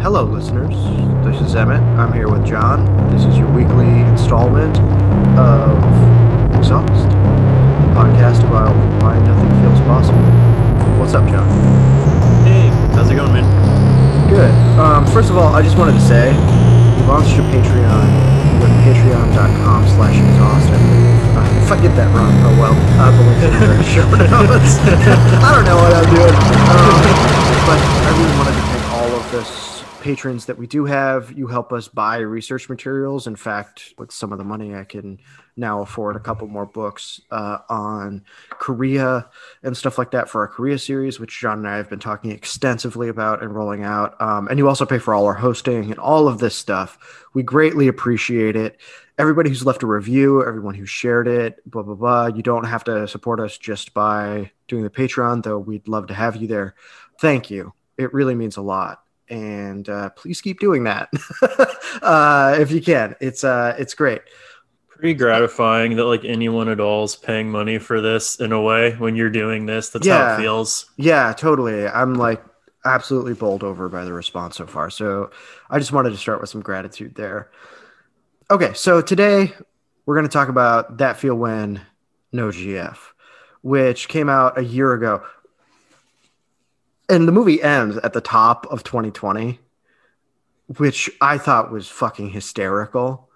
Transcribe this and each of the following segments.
Hello, listeners. This is Emmett. I'm here with John. This is your weekly installment of Exhaust, a podcast about why nothing feels possible. What's up, John? Hey, how's it going, man? Good. Um, first of all, I just wanted to say we launched a Patreon with patreon.com slash exhaust, I believe. Uh, if I get that wrong, oh well. Uh, the link's in the show notes. I don't know what I'm doing. Um, but I really wanted to thank all of this patrons that we do have. You help us buy research materials. In fact, with some of the money, I can now afford a couple more books uh, on Korea and stuff like that for our Korea series, which John and I have been talking extensively about and rolling out. Um, and you also pay for all our hosting and all of this stuff. We greatly appreciate it. Everybody who's left a review, everyone who shared it, blah, blah, blah. You don't have to support us just by doing the Patreon, though we'd love to have you there. Thank you. It really means a lot and uh, please keep doing that uh, if you can. It's uh, it's great. Pretty gratifying that like anyone at all is paying money for this in a way when you're doing this. That's Yeah. how it feels. Yeah, totally. I'm like absolutely bowled over by the response so far. So I just wanted to start with some gratitude there. Okay, so today we're going to talk about that feel when no GF, which came out a year ago. And the movie ends at the top of 2020, which I thought was fucking hysterical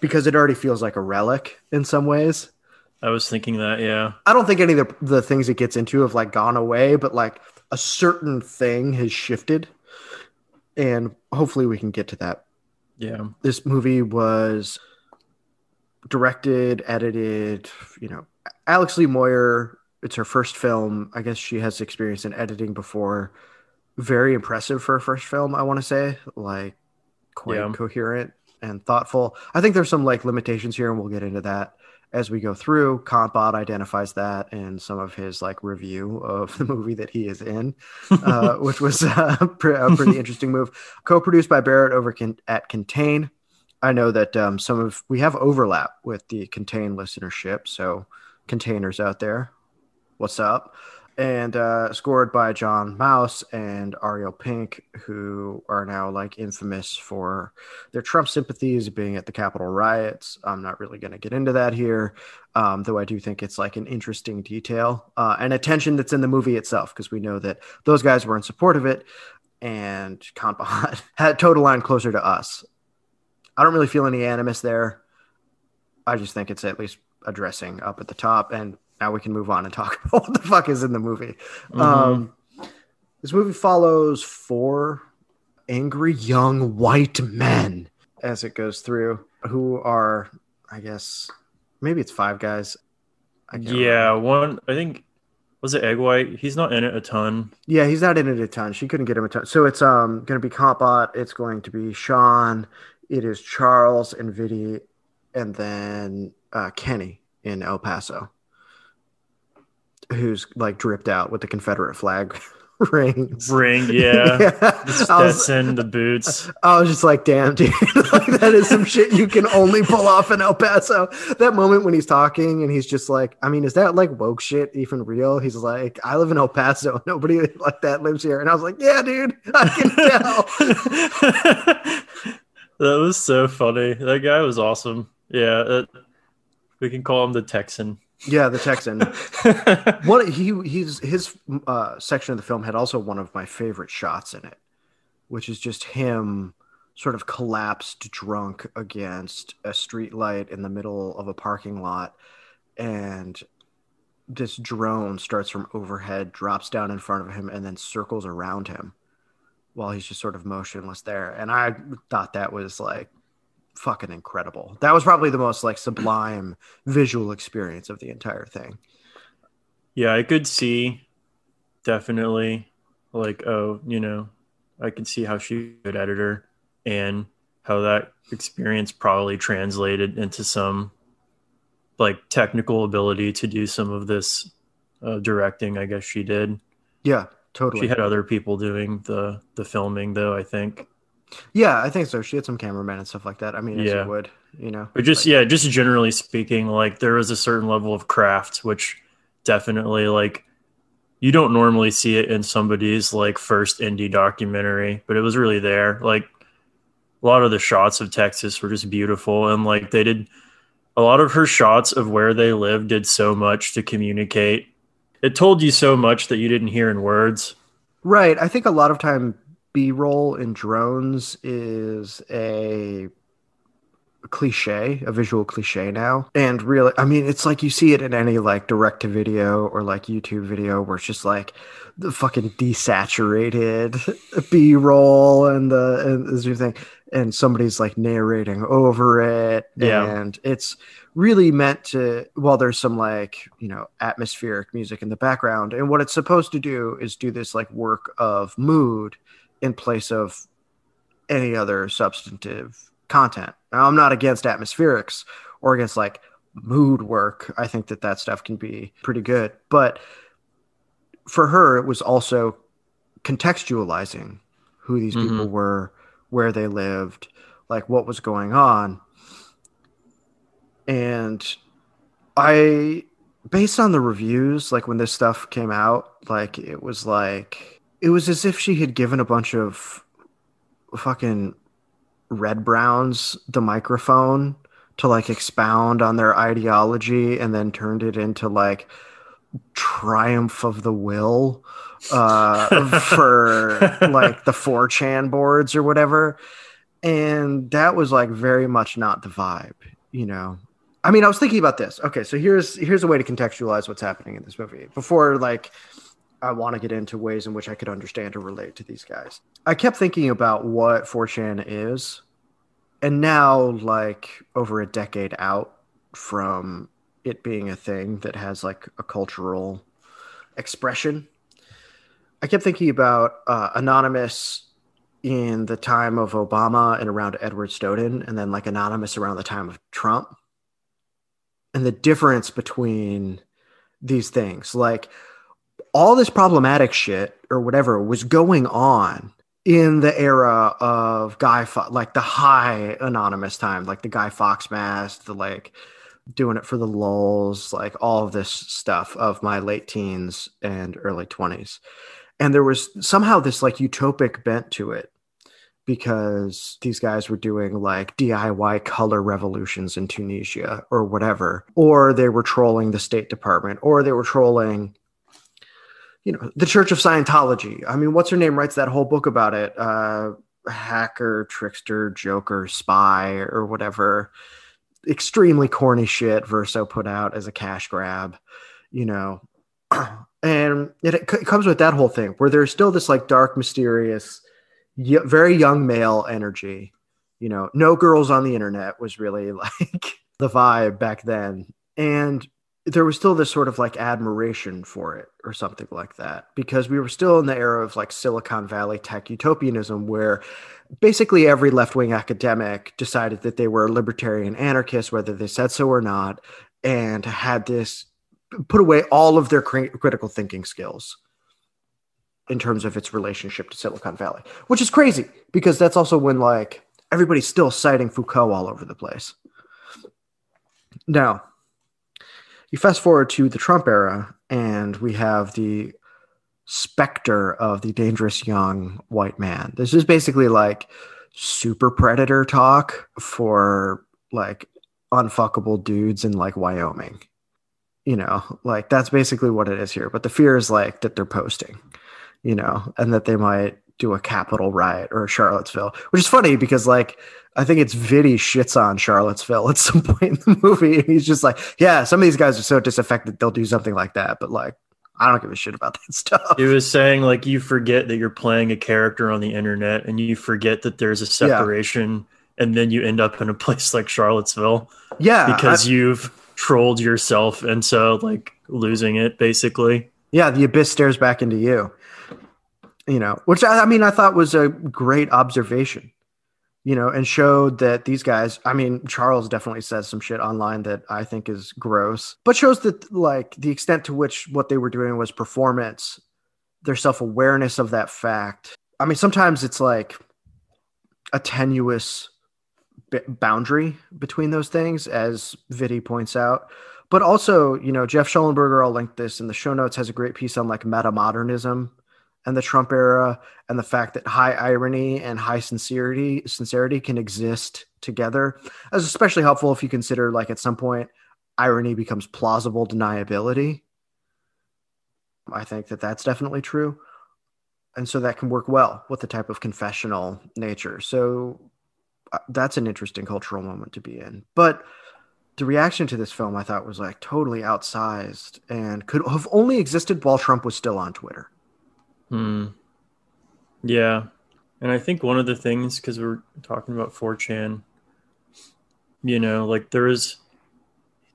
because it already feels like a relic in some ways. I was thinking that, yeah. I don't think any of the, the things it gets into have like gone away, but like a certain thing has shifted. And hopefully we can get to that. Yeah. This movie was directed, edited, you know, Alex Lee Moyer, it's her first film. I guess she has experience in editing before. Very impressive for a first film, I want to say. Like quite Yeah. coherent and thoughtful. I think there's some like limitations here, and we'll get into that as we go through. Kantbot identifies that in some of his like review of the movie that he is in, uh, which was uh, a pretty interesting move. Co-produced by Barrett over Con- at Contain. I know that um, some of we have overlap with the Contain listenership, so containers out there, what's up? And uh, scored by John Maus and Ariel Pink, who are now like infamous for their Trump sympathies being at the Capitol riots. I'm not really going to get into that here, um, though I do think it's like an interesting detail uh, and attention that's in the movie itself, because we know that those guys were in support of it, and Kantbot had total line closer to us. I don't really feel any animus there. I just think it's at least addressing up at the top, and now we can move on and talk about what the fuck is in the movie. Mhm. Um, this movie follows four angry young white men as it goes through, who are, I guess, maybe it's five guys. Yeah, remember. one I think was it Egg White? He's not in it a ton. yeah, he's not in it a ton. She couldn't get him a ton. So it's um going to be Kantbot. It's going to be Sean. It is Charles and Vitti, and then uh, Kenny in El Paso, who's like dripped out with the Confederate flag rings. Ring, yeah. I The was, Stetson, the boots. I was just like, damn, dude, like, that is some shit you can only pull off in El Paso. That moment when he's talking and he's just like, I mean, is that like woke shit even real? He's like, I live in El Paso. Nobody like that lives here. And I was like, yeah, dude, I can tell. that was so funny. That guy was awesome. Yeah, we can call him the Texan. Yeah, the Texan. One, he he's his uh, section of the film had also one of my favorite shots in it, which is just him sort of collapsed drunk against a street light in the middle of a parking lot, and this drone starts from overhead, drops down in front of him, and then circles around him while he's just sort of motionless there. And I thought that was like fucking incredible. That was probably the most like sublime visual experience of the entire thing. Yeah, I could see definitely like oh, you know, I could see how she a good editor and how that experience probably translated into some like technical ability to do some of this uh, directing. I guess she did. Yeah, totally. She had other people doing the the filming though. I think, yeah, I think so. She had some cameramen and stuff like that. I mean, as Yeah. you would, you know. but just Like, yeah, just generally speaking, like there was a certain level of craft which definitely like you don't normally see it in somebody's like first indie documentary, but it was really there. Like a lot of the shots of Texas were just beautiful and like they did a lot of her shots of where they lived did so much to communicate. It told you so much that you didn't hear in words. Right. I think a lot of time B roll in drones is a cliche, a visual cliche now. And really, I mean, it's like you see it in any like direct to video or like YouTube video where it's just like the fucking desaturated B roll and the and this thing, and somebody's like narrating over it. Yeah. And it's really meant to, well, there's some like, you know, atmospheric music in the background. And what it's supposed to do is do this like work of mood in place of any other substantive content. Now, I'm not against atmospherics or against like mood work. I think that that stuff can be pretty good. But for her, it was also contextualizing who these mm-hmm. people were, where they lived, like what was going on. And I, based on the reviews, like when this stuff came out, like it was like, it was as if she had given a bunch of fucking Red Browns the microphone to like expound on their ideology and then turned it into like triumph of the will uh, for like the 4chan boards or whatever. And that was like very much not the vibe, you know. I mean, I was thinking about this. Okay, so here's here's a way to contextualize what's happening in this movie before like I want to get into ways in which I could understand or relate to these guys. I kept thinking about what 4chan is. And now, like over a decade out from it being a thing that has like a cultural expression, I kept thinking about uh, Anonymous in the time of Obama and around Edward Snowden, and then like Anonymous around the time of Trump. And the difference between these things. Like, all this problematic shit or whatever was going on in the era of Guy, Fo- like the high anonymous time, like the Guy Fawkes mask, the like doing it for the lulz, like all of this stuff of my late teens and early 20s. And there was somehow this like utopic bent to it because these guys were doing like DIY color revolutions in Tunisia or whatever, or they were trolling the State Department, or they were trolling you know the church of scientology. I mean what's her name writes that whole book about it? Uh hacker trickster joker spy or whatever. Extremely corny shit verso put out as a cash grab you know. And it, it, comes with that whole thing where there's still this like dark mysterious very young male energy you know. No girls on the internet was really like the vibe back then. And there was still this sort of like admiration for it or something like that because we were still in the era of like Silicon Valley tech utopianism where basically every left-wing academic decided that they were libertarian anarchists whether they said so or not and had this put away all of their cr- critical thinking skills in terms of its relationship to Silicon Valley which is crazy because that's also when like everybody's still citing Foucault all over the place. Now you fast forward to the Trump era, and we have the specter of the dangerous young white man. This is basically like super predator talk for like unfuckable dudes in like Wyoming. You know, like that's basically what it is here. But the fear is like that they're posting, you know, and that they might do a Capitol riot or a Charlottesville, which is funny because like I think it's Vitti shits on Charlottesville at some point in the movie, and he's just like, "Yeah, some of these guys are so disaffected they'll do something like that," but like, I don't give a shit about that stuff. He was saying like you forget that you're playing a character on the internet, and you forget that there's a separation, yeah. and then you end up in a place like Charlottesville, yeah, because I, you've trolled yourself, and so like losing it basically. Yeah, the abyss stares back into you. You know, which I, I mean, I thought was a great observation you know, and showed that these guys, I mean, Charles definitely says some shit online that I think is gross, but shows that like the extent to which what they were doing was performance, their self awareness of that fact. I mean, sometimes it's like a tenuous boundary between those things, as Vitti points out. but also, you know, Jeff Schellenberger, I'll link this in the show notes, has a great piece on like meta modernism and the Trump era and the fact that high irony and high sincerity sincerity can exist together. is especially helpful if you consider like at some point irony becomes plausible deniability. I think that that's definitely true. And so that can work well with the type of confessional nature. So uh, that's an interesting cultural moment to be in. But the reaction to this film I thought was like totally outsized and could have only existed while Trump was still on Twitter. Hmm. Yeah. And I think one of the things, because we're talking about 4chan, you know, like there is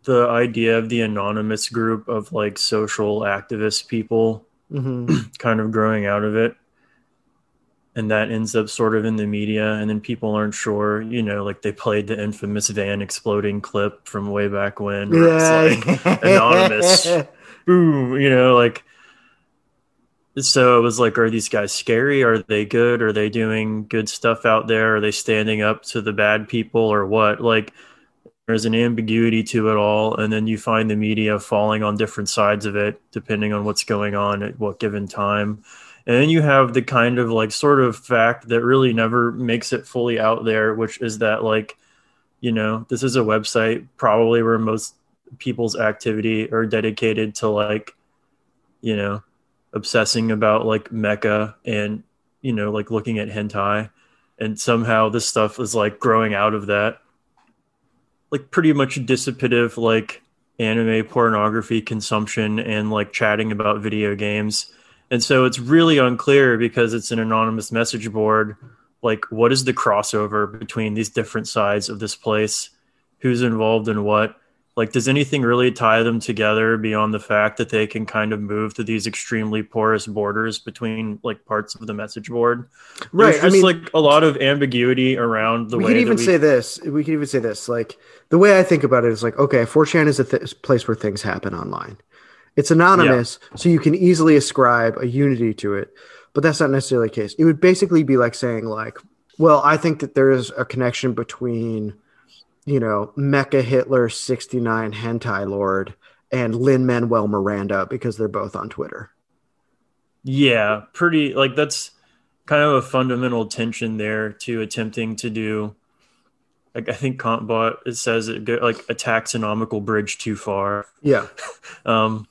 the idea of the anonymous group of like social activist people Mm-hmm. kind of growing out of it. And that ends up sort of in the media. And then people aren't sure, you know, like they played the infamous van exploding clip from way back when. Yeah. like anonymous. boom, you know, like so it was like, are these guys scary? Are they good? Are they doing good stuff out there? Are they standing up to the bad people or what? Like there's an ambiguity to it all, and then you find the media falling on different sides of it, depending on what's going on at what given time. And then you have the kind of like sort of fact that really never makes it fully out there, which is that like, you know, this is a website probably where most people's activity are dedicated to like, you know, obsessing about like mecha and you know like looking at hentai and somehow this stuff is like growing out of that. Like pretty much dissipative like anime pornography consumption and like chatting about video games. And so it's really unclear because it's an anonymous message board like what is the crossover between these different sides of this place? Who's involved in what like does anything really tie them together beyond the fact that they can kind of move to these extremely porous borders between like parts of the message board Right. There's I mean, like a lot of ambiguity around the we way could that even we say this. We could even say this. Like the way I think about it is like, okay, 4chan is a th- place where things happen online. It's anonymous, so you can easily ascribe a unity to it, but that's not necessarily the case. It would basically be like saying like, well, I think that there is a connection between, you know, Mecha Hitler 69 hentai lord and Lin Manuel Miranda because they're both on Twitter. Yeah, pretty like that's kind of a fundamental tension there to attempting to do. Like I think Kantbot it says it go, like a taxonomical bridge too far. Yeah. Um,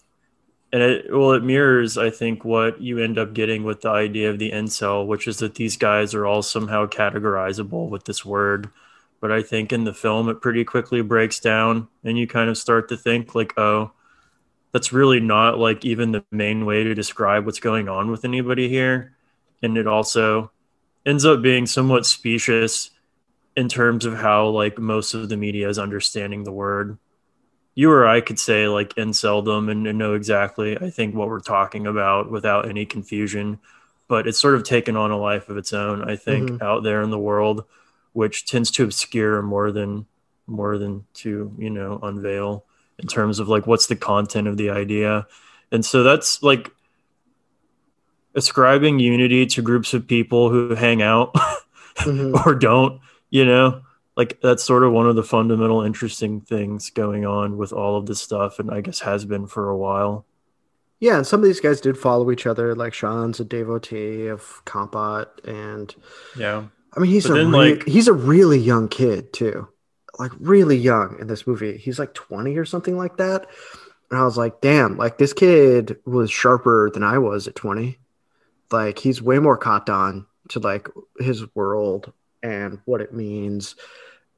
and it well it mirrors I think what you end up getting with the idea of the incel, which is that these guys are all somehow categorizable with this word. But I think in the film it pretty quickly breaks down, and you kind of start to think like, oh, that's really not like even the main way to describe what's going on with anybody here. And it also ends up being somewhat specious in terms of how like most of the media is understanding the word. You or I could say like inceldom and, and know exactly I think what we're talking about without any confusion. But it's sort of taken on a life of its own, I think, Mhm. out there in the world, which tends to obscure more than more than to, you know, unveil in terms of like what's the content of the idea. And so that's like ascribing unity to groups of people who hang out Mhm. or don't, you know? Like that's sort of one of the fundamental interesting things going on with all of this stuff and I guess has been for a while. Yeah, and some of these guys did follow each other. Like Sean's a devotee of Kantbot, and Yeah. I mean he's But a then, re- like- he's a really young kid too, like really young in this movie. He's like twenty or something like that. And I was like, damn, like this kid was sharper than I was at twenty. Like he's way more caught on to like his world and what it means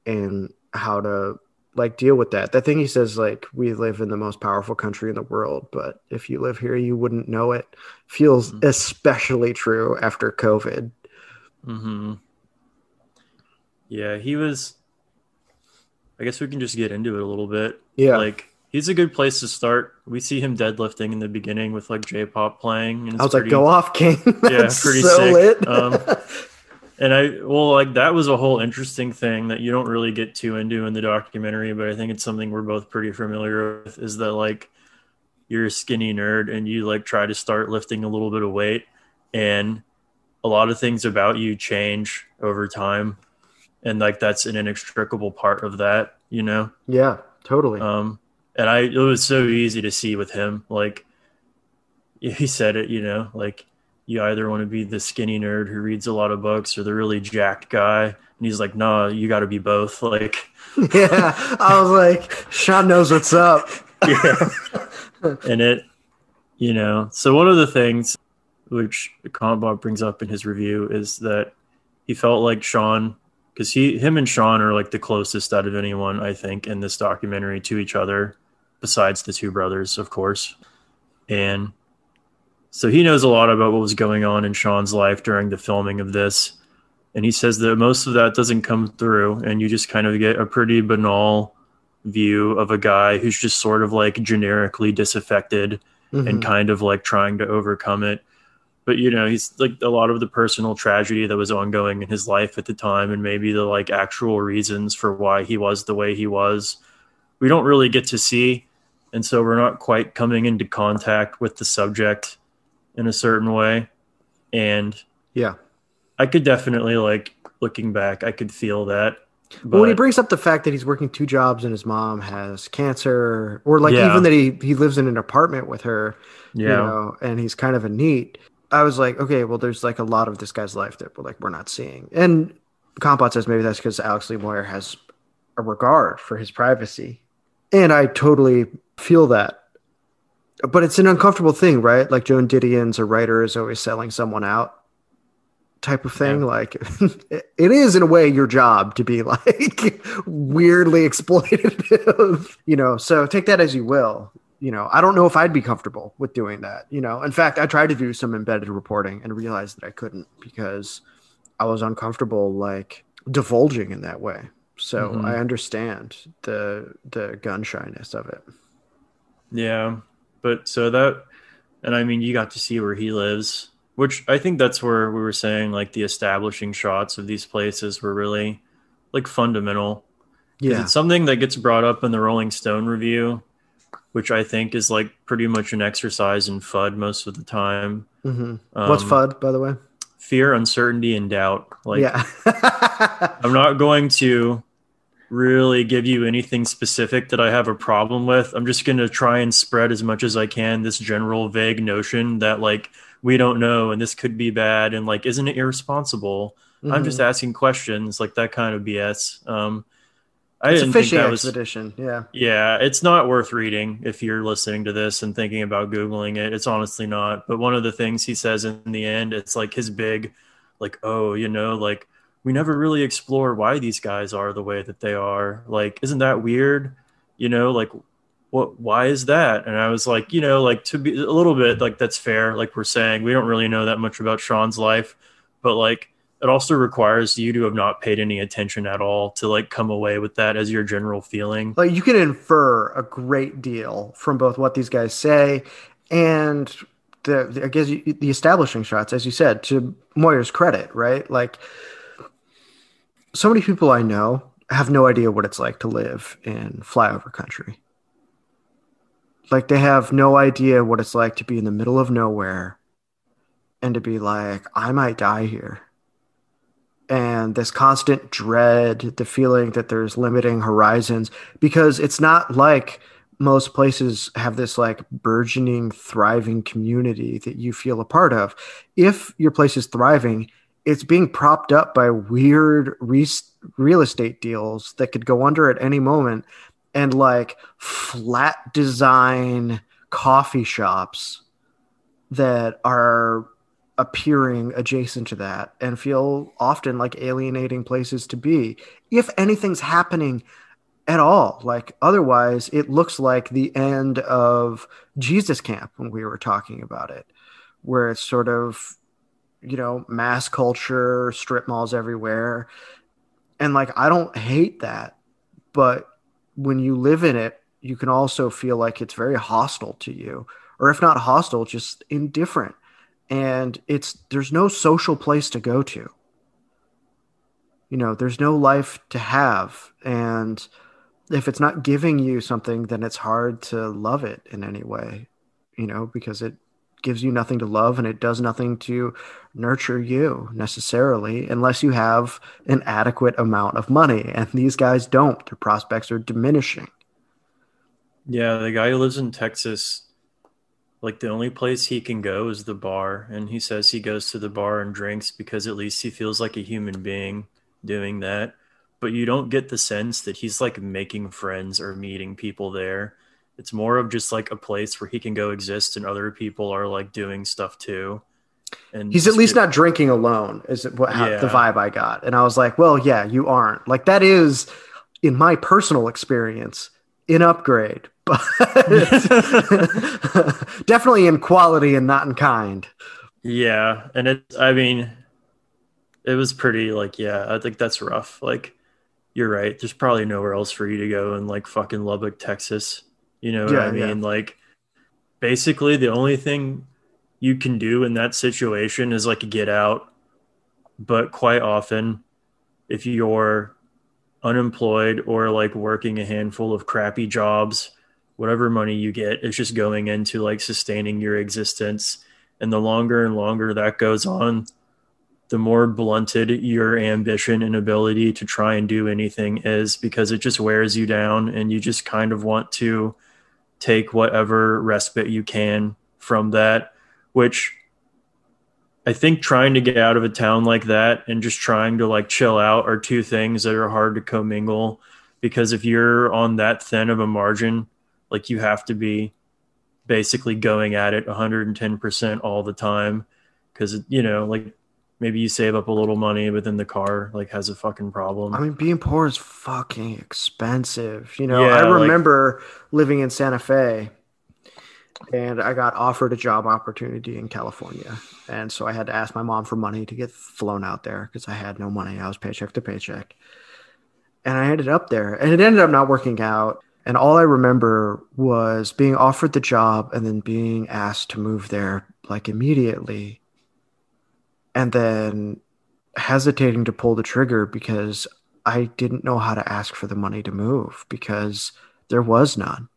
and how to like deal with that. That thing he says like we live in the most powerful country in the world, but if you live here you wouldn't know it. Feels Mhm. especially true after COVID. Mhm. Yeah, he was I guess we can just get into it a little bit. Yeah. Like he's a good place to start. We see him deadlifting in the beginning with like J-pop playing and I was like, go off, King. That's pretty so sick. lit. Um, And I well, like that was a whole interesting thing that you don't really get too into in the documentary, but I think it's something we're both pretty familiar with. Is that like you're a skinny nerd and you like try to start lifting a little bit of weight, and a lot of things about you change over time, and like that's an inextricable part of that, you know. yeah, totally. Um, and I it was so easy to see with him. Like he said it, you know, like you either want to be the skinny nerd who reads a lot of books or the really jacked guy. And he's like, nah, you got to be both. Like, yeah, I was like, Sean knows what's up. yeah. and it, you know, so one of the things which Bob brings up in his review is that he felt like Sean, because he, him and Sean are like the closest out of anyone, I think, in this documentary to each other, besides the two brothers, of course. And so he knows a lot about what was going on in Sean's life during the filming of this. And he says that most of that doesn't come through, and you just kind of get a pretty banal view of a guy who's just sort of like generically disaffected mm-hmm. and kind of like trying to overcome it. But you know, he's like a lot of the personal tragedy that was ongoing in his life at the time, and maybe the like actual reasons for why he was the way he was. We don't really get to see, and so we're not quite coming into contact with the subject in a certain way. And yeah, I could definitely like looking back, I could feel that. But when he brings up the fact that he's working two jobs and his mom has cancer, or like yeah. even that he he lives in an apartment with her, yeah, you know, and he's kind of a neat. I was like, okay, well, there's like a lot of this guy's life that we're like we're not seeing, and Kantbot says maybe that's because Alex Lee Moyer has a regard for his privacy, and I totally feel that but it's an uncomfortable thing, right? Like Joan Didion's a writer is always selling someone out type of thing. Yeah. Like it is in a way your job to be like weirdly exploitative, you know. So take that as you will. You know, I don't know if I'd be comfortable with doing that. You know, in fact, I tried to do some embedded reporting and realized that I couldn't because I was uncomfortable like divulging in that way. So mm-hmm. I understand the the gun shyness of it. Yeah, but so that, and I mean, you got to see where he lives, which I think that's where we were saying like the establishing shots of these places were really like fundamental. Yeah. It's something that gets brought up in the Rolling Stone review, which I think is like pretty much an exercise in FUD most of the time. Mm-hmm. Um, What's FUD, by the way? Fear, uncertainty, and doubt. Like, yeah. I'm not going to really give you anything specific that I have a problem with. I'm just going to try and spread as much as I can this general vague notion that like we don't know and this could be bad and like isn't it irresponsible? Mm-hmm. I'm just mm-hmm. asking questions like that kind of BS. Um, I it's a fishing was, expedition. Yeah. Yeah. It's not worth reading if you're listening to this and thinking about Googling it. It's honestly not. But one of the things he says in the end, it's like his big, like, oh, you know, like we never really explore why these guys are the way that they are. Like, isn't that weird? You know, like what why is that? And I was like, you know, like to be a little bit like that's fair. Like we're saying, we don't really know that much about Sean's life, but like it also requires you to have not paid any attention at all to like come away with that as your general feeling. Like you can infer a great deal from both what these guys say and the, the I guess the establishing shots, as you said, to Moyer's credit, right? Like so many people I know have no idea what it's like to live in flyover country. Like they have no idea what it's like to be in the middle of nowhere and to be like, I might die here. And this constant dread, the feeling that there's limiting horizons, because it's not like most places have this like burgeoning, thriving community that you feel a part of. If your place is thriving, it's being propped up by weird re- real estate deals that could go under at any moment and like flat design coffee shops that are appearing adjacent to that and feel often like alienating places to be if anything's happening at all like otherwise it looks like the end of jesus camp when we were talking about it where it's sort of you know, mass culture, strip malls everywhere. And like, I don't hate that. But when you live in it, you can also feel like it's very hostile to you, or if not hostile, just indifferent. And it's, there's no social place to go to. You know, there's no life to have. And if it's not giving you something, then it's hard to love it in any way, you know, because it gives you nothing to love and it does nothing to nurture you necessarily unless you have an adequate amount of money and these guys don't their prospects are diminishing Yeah, the guy who lives in Texas, like the only place he can go is the bar, and he says he goes to the bar and drinks because at least he feels like a human being doing that. But you don't get the sense that he's like making friends or meeting people there. It's more of just like a place where he can go exist and other people are like doing stuff too. And he's at least not drinking alone, is what yeah. the vibe I got. And I was like, well, yeah, you aren't. Like that is, in my personal experience, an upgrade, but definitely in quality and not in kind. Yeah, and it. I mean, it was pretty like yeah. I think that's rough. Like you're right. There's probably nowhere else for you to go in like fucking Lubbock, Texas. You know what yeah, I mean? Yeah. Like basically the only thing you can do in that situation is like get out. But quite often, if you're unemployed or like working a handful of crappy jobs, whatever money you get is just going into like sustaining your existence. And the longer and longer that goes on, the more blunted your ambition and ability to try and do anything is because it just wears you down and you just kind of want to take whatever respite you can from that which I think trying to get out of a town like that and just trying to like chill out are two things that are hard to commingle because if you're on that thin of a margin, like you have to be basically going at it 110% all the time because you know like maybe you save up a little money but then the car like has a fucking problem. I mean being poor is fucking expensive. You know yeah, i remember like, living in santa fe and I got offered a job opportunity in California. And so I had to ask my mom for money to get flown out there because I had no money. I was paycheck to paycheck. And I ended up there and it ended up not working out. And all I remember was being offered the job and then being asked to move there like immediately. And then hesitating to pull the trigger because I didn't know how to ask for the money to move because there was none.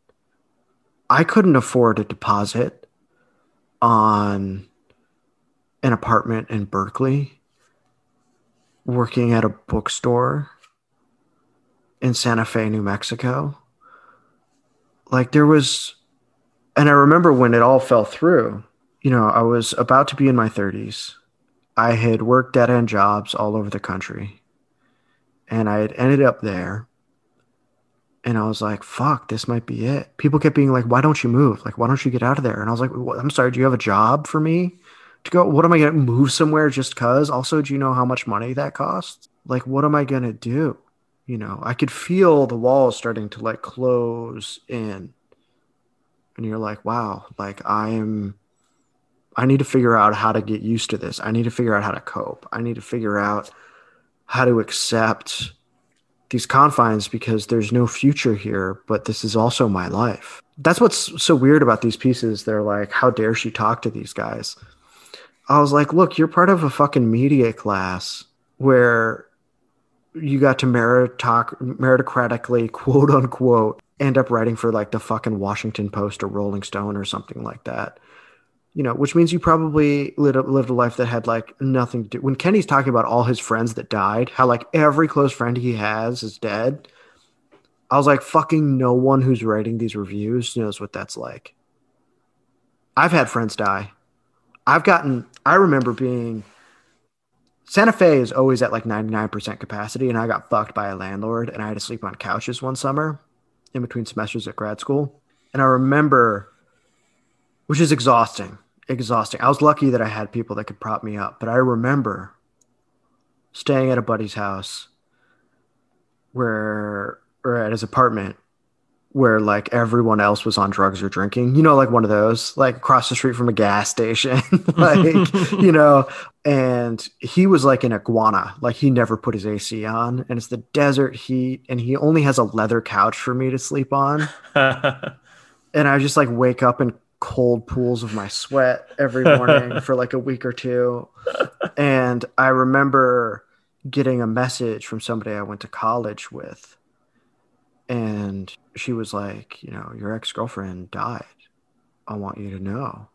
I couldn't afford a deposit on an apartment in Berkeley, working at a bookstore in Santa Fe, New Mexico. Like there was, and I remember when it all fell through, you know, I was about to be in my 30s. I had worked dead end jobs all over the country, and I had ended up there and I was like, fuck, this might be it. People kept being like, why don't you move? Like, why don't you get out of there? And I was like, I'm sorry, do you have a job for me to go? What am I going to move somewhere just cuz? Also, do you know how much money that costs? Like, what am I going to do? You know, I could feel the walls starting to like close in. And you're like, wow, like I'm, I need to figure out how to get used to this. I need to figure out how to cope. I need to figure out how to accept these confines because there's no future here, but this is also my life. That's what's so weird about these pieces. They're like, how dare she talk to these guys? I was like, look, you're part of a fucking media class where you got to meritoc- meritocratically, quote unquote, end up writing for like the fucking Washington Post or Rolling Stone or something like that you know, which means you probably lived a, lived a life that had like nothing to do. When Kenny's talking about all his friends that died, how like every close friend he has is dead. I was like, fucking no one who's writing these reviews knows what that's like. I've had friends die. I've gotten, I remember being, Santa Fe is always at like 99% capacity, and I got fucked by a landlord, and I had to sleep on couches one summer in between semesters at grad school. And I remember, which is exhausting exhausting. I was lucky that I had people that could prop me up, but I remember staying at a buddy's house where or at his apartment where like everyone else was on drugs or drinking. You know, like one of those, like across the street from a gas station, like, you know, and he was like an iguana. Like he never put his AC on and it's the desert heat and he only has a leather couch for me to sleep on. and I just like wake up and cold pools of my sweat every morning for like a week or two. And I remember getting a message from somebody I went to college with. And she was like, you know, your ex girlfriend died. I want you to know.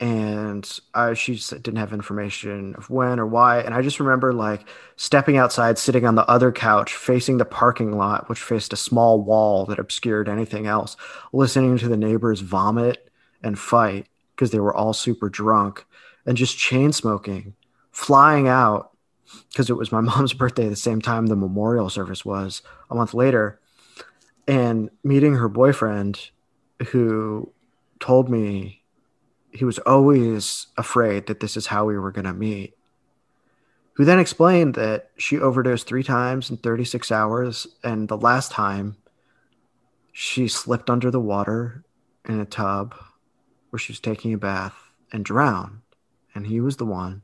And I, she didn't have information of when or why. And I just remember like stepping outside, sitting on the other couch, facing the parking lot, which faced a small wall that obscured anything else, listening to the neighbors vomit and fight because they were all super drunk, and just chain smoking, flying out because it was my mom's birthday the same time the memorial service was a month later, and meeting her boyfriend who told me he was always afraid that this is how we were going to meet. Who then explained that she overdosed three times in 36 hours, and the last time she slipped under the water in a tub where she was taking a bath and drowned. And he was the one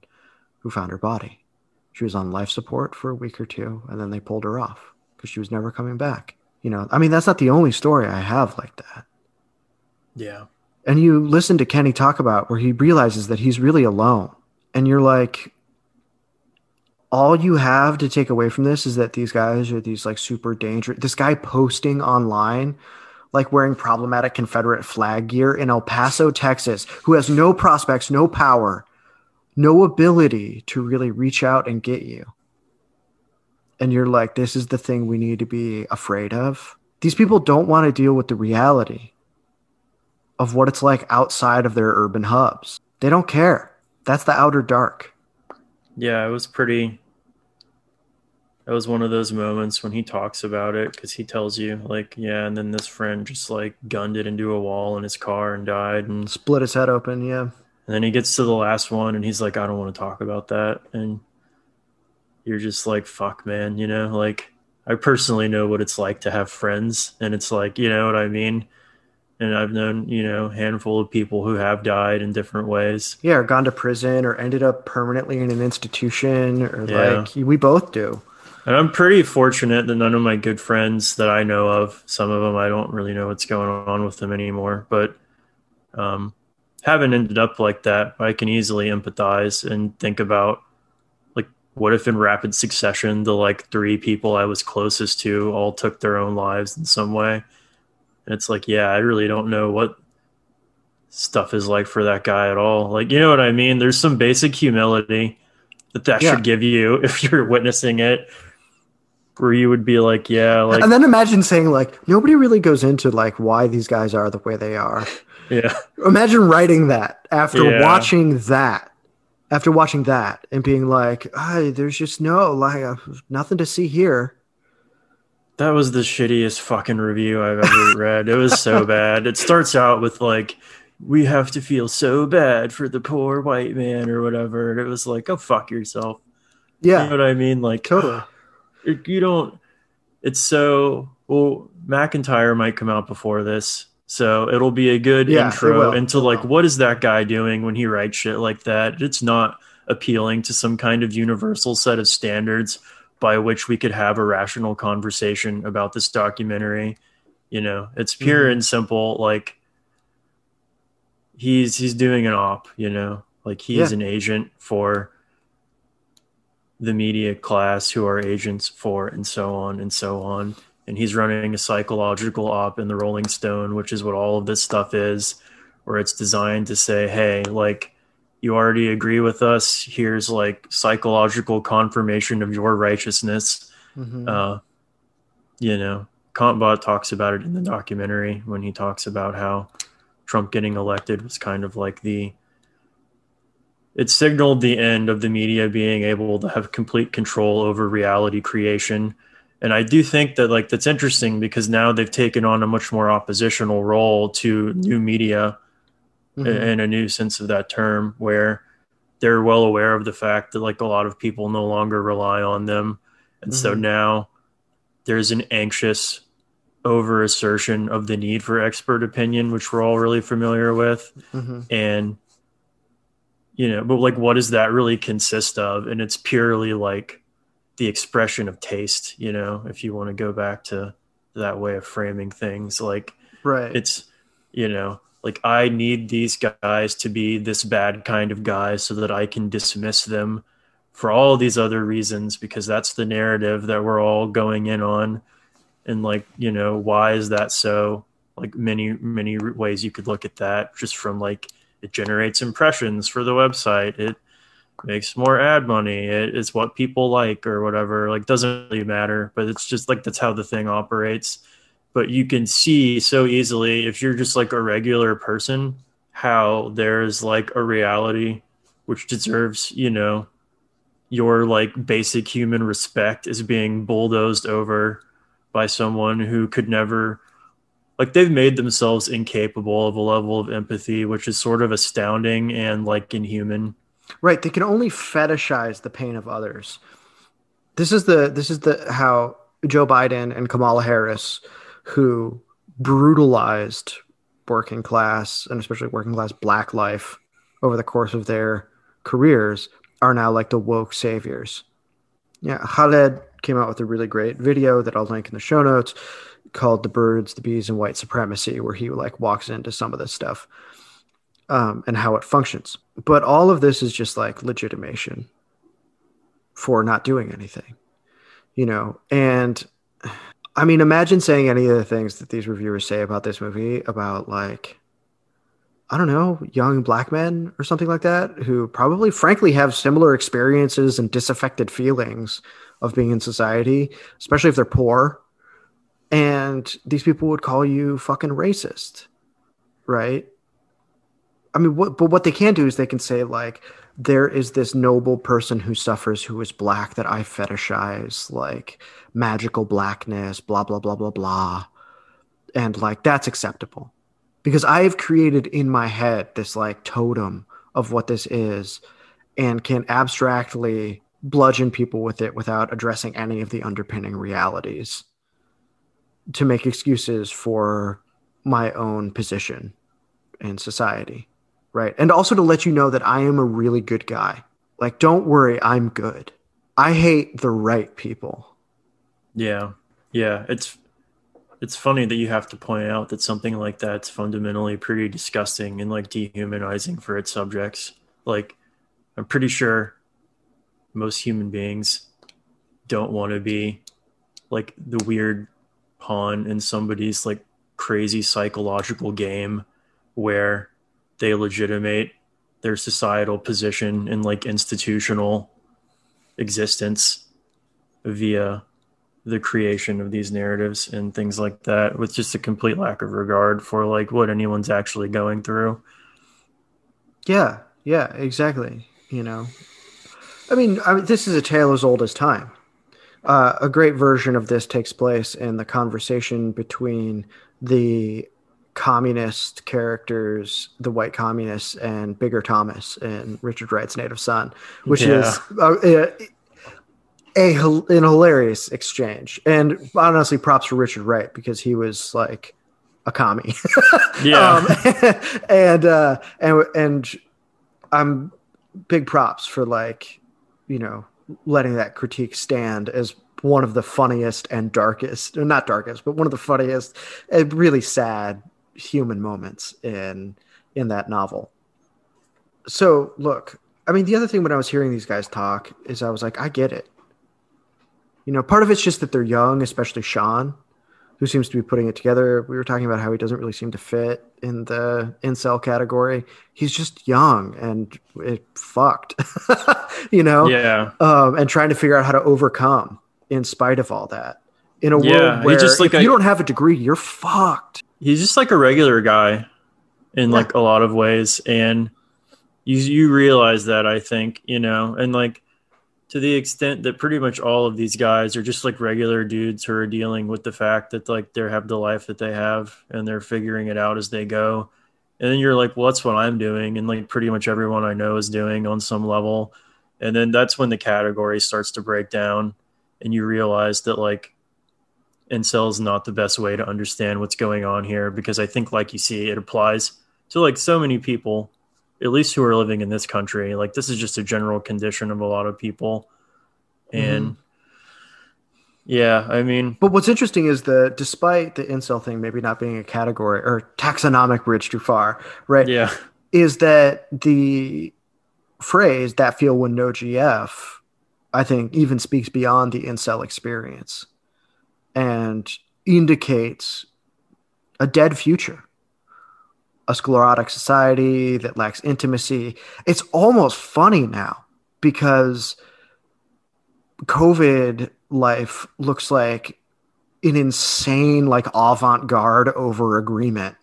who found her body. She was on life support for a week or two, and then they pulled her off because she was never coming back. You know, I mean, that's not the only story I have like that. Yeah and you listen to Kenny talk about where he realizes that he's really alone. And you're like, all you have to take away from this is that these guys are these like super dangerous. This guy posting online, like wearing problematic Confederate flag gear in El Paso, Texas, who has no prospects, no power, no ability to really reach out and get you. And you're like, this is the thing we need to be afraid of. These people don't want to deal with the reality of what it's like outside of their urban hubs. They don't care. That's the outer dark. Yeah, it was pretty. It was one of those moments when he talks about it because he tells you, like, yeah, and then this friend just like gunned it into a wall in his car and died and split his head open. Yeah. And then he gets to the last one and he's like, I don't want to talk about that. And you're just like, fuck, man, you know, like I personally know what it's like to have friends. And it's like, you know what I mean? And I've known you know a handful of people who have died in different ways. Yeah, or gone to prison, or ended up permanently in an institution, or yeah. like we both do. And I'm pretty fortunate that none of my good friends that I know of, some of them I don't really know what's going on with them anymore, but um, haven't ended up like that. I can easily empathize and think about like what if in rapid succession the like three people I was closest to all took their own lives in some way and it's like, yeah, I really don't know what stuff is like for that guy at all. Like, you know what I mean? There's some basic humility that that yeah. should give you if you're witnessing it where you would be like, yeah, like And then imagine saying like nobody really goes into like why these guys are the way they are. Yeah. Imagine writing that after yeah. watching that. After watching that and being like, oh, there's just no like uh, nothing to see here. That was the shittiest fucking review I've ever read. It was so bad. It starts out with like, "We have to feel so bad for the poor white man" or whatever. And it was like, "Oh fuck yourself." Yeah, you know what I mean? Like, totally. It, you don't. It's so well. McIntyre might come out before this, so it'll be a good yeah, intro into like what is that guy doing when he writes shit like that. It's not appealing to some kind of universal set of standards by which we could have a rational conversation about this documentary. You know, it's pure mm-hmm. and simple. Like he's he's doing an op. You know, like he yeah. an agent for the media class who are agents for and so on and so on. And he's running a psychological op in the Rolling Stone, which is what all of this stuff is, where it's designed to say, hey, like you already agree with us. Here's like psychological confirmation of your righteousness. Mm-hmm. Uh, you know, Kantbot talks about it in the documentary when he talks about how Trump getting elected was kind of like the it signaled the end of the media being able to have complete control over reality creation. And I do think that like that's interesting because now they've taken on a much more oppositional role to new media mm-hmm. in a new sense of that term, where they're well aware of the fact that like a lot of people no longer rely on them, and mm-hmm. so now there's an anxious over assertion of the need for expert opinion, which we're all really familiar with, mm-hmm. and you know, but like, what does that really consist of? And it's purely like the expression of taste, you know, if you want to go back to that way of framing things, like, right, it's you know like I need these guys to be this bad kind of guy so that I can dismiss them for all these other reasons because that's the narrative that we're all going in on and like you know why is that so like many many ways you could look at that just from like it generates impressions for the website. It makes more ad money. It's what people like or whatever. Like doesn't really matter, but it's just like that's how the thing operates. But you can see so easily if you're just like a regular person how there's like a reality which deserves, you know, your like basic human respect is being bulldozed over by someone who could never like they've made themselves incapable of a level of empathy which is sort of astounding and like inhuman. Right they can only fetishize the pain of others. This is the this is the how joe biden and kamala harris who brutalized working class and especially working class black life over the course of their careers are now like the woke saviors. Yeah, Khaled came out with a really great video that I'll link in the show notes called "The Birds, the Bees, and White Supremacy," where he like walks into some of this stuff um, and how it functions. But all of this is just like legitimation for not doing anything, you know. And I mean, imagine saying any of the things that these reviewers say about this movie about like I don't know, young black men or something like that who probably, frankly, have similar experiences and disaffected feelings of being in society, especially if they're poor. And these people would call you fucking racist, right? I mean, what, but what they can do is they can say, like, there is this noble person who suffers who is black that I fetishize, like magical blackness, blah, blah, blah, blah, blah. And like, that's acceptable because I have created in my head this like totem of what this is and can abstractly bludgeon people with it without addressing any of the underpinning realities to make excuses for my own position in society right? And also to let you know that i am a really good guy. Like don't worry i'm good. I hate the right people. Yeah. Yeah. It's it's funny that you have to point out that something like that's fundamentally pretty disgusting and like dehumanizing for its subjects. Like, I'm pretty sure most human beings don't want to be like the weird pawn in somebody's like crazy psychological game where they legitimate their societal position and like institutional existence via the creation of these narratives and things like that with just a complete lack of regard for like what anyone's actually going through. Yeah. Yeah exactly you know. I mean, I mean this is a tale as old as time. Uh, a great version of this takes place in the conversation between the communist characters, the white communists, and Bigger Thomas in Richard Wright's Native Son, which yeah. is uh, a an hilarious exchange, and honestly, props for Richard Wright because he was like a commie. yeah, um, and uh, and and I'm big props for like you know letting that critique stand as one of the funniest and darkest, not darkest, but one of the funniest and really sad human moments in in that novel. So look, I mean, the other thing when I was hearing these guys talk is I was like, I get it. You know, part of it's just that they're young, especially Sean, who seems to be putting it together. We were talking about how he doesn't really seem to fit in the incel category. He's just young and it fucked, you know? Yeah. Um, and trying to figure out how to overcome in spite of all that. In a yeah, world where just like if a, you don't have a degree, you're fucked. He's just like a regular guy in yeah. like a lot of ways. And you you realize that I think, you know, and like to the extent that pretty much all of these guys are just like regular dudes who are dealing with the fact that like they have the life that they have and they're figuring it out as they go. And then you're like, well, that's what I'm doing. And like pretty much everyone I know is doing on some level. And then that's when the category starts to break down and you realize that like incel is not the best way to understand what's going on here because I think, like you see, it applies to like so many people at least who are living in this country. Like this is just a general condition of a lot of people. And mm-hmm. yeah, I mean, but what's interesting is that despite the incel thing maybe not being a category or taxonomic bridge too far, right? Yeah, is that the phrase that feel when no GF, I think even speaks beyond the incel experience and indicates a dead future a sclerotic society that lacks intimacy. It's almost funny now because COVID life looks like an insane, like avant garde over agreement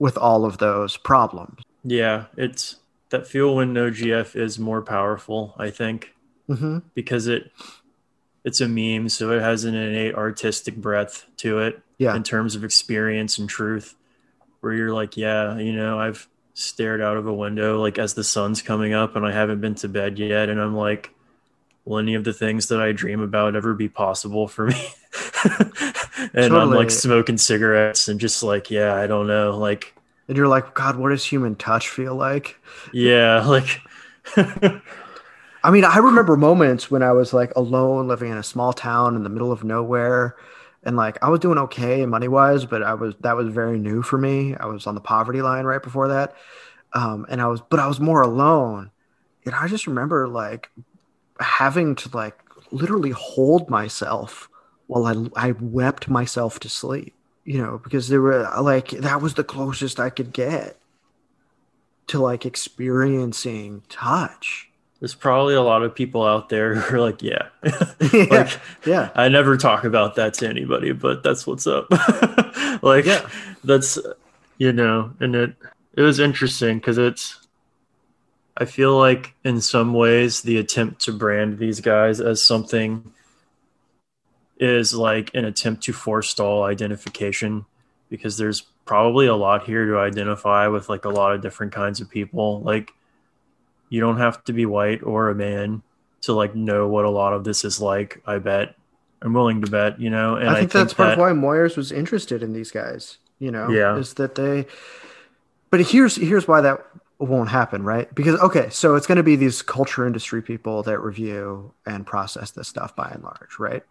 with all of those problems. Yeah, it's that feel when no GF is more powerful, I think, mm-hmm. because it it's a meme, so it has an innate artistic breadth to it. Yeah. In terms of experience and truth, where you're like, yeah, you know, I've stared out of a window like as the sun's coming up and I haven't been to bed yet, and I'm like, will any of the things that I dream about ever be possible for me? and totally. I'm like smoking cigarettes and just like, yeah, I don't know, like. And you're like, God, what does human touch feel like? Yeah, like. I mean, I remember moments when I was like alone, living in a small town in the middle of nowhere, and like I was doing okay money wise, but I was that was very new for me. I was on the poverty line right before that, um, and I was, but I was more alone, and I just remember like having to like literally hold myself while I I wept myself to sleep, you know, because there were like that was the closest I could get to like experiencing touch there's probably a lot of people out there who are like, yeah, yeah, like, yeah. I never talk about that to anybody, but that's what's up. like, yeah. that's you know, and it it was interesting because it's. I feel like in some ways the attempt to brand these guys as something is like an attempt to forestall identification because there's probably a lot here to identify with like a lot of different kinds of people like you don't have to be white or a man to like know what a lot of this is like. I bet. I'm willing to bet, you know. And I think, I think that's part of why Moyers was interested in these guys. You know, yeah, is that they. But here's here's why that won't happen, right? Because okay, so it's going to be these culture industry people that review and process this stuff by and large, right?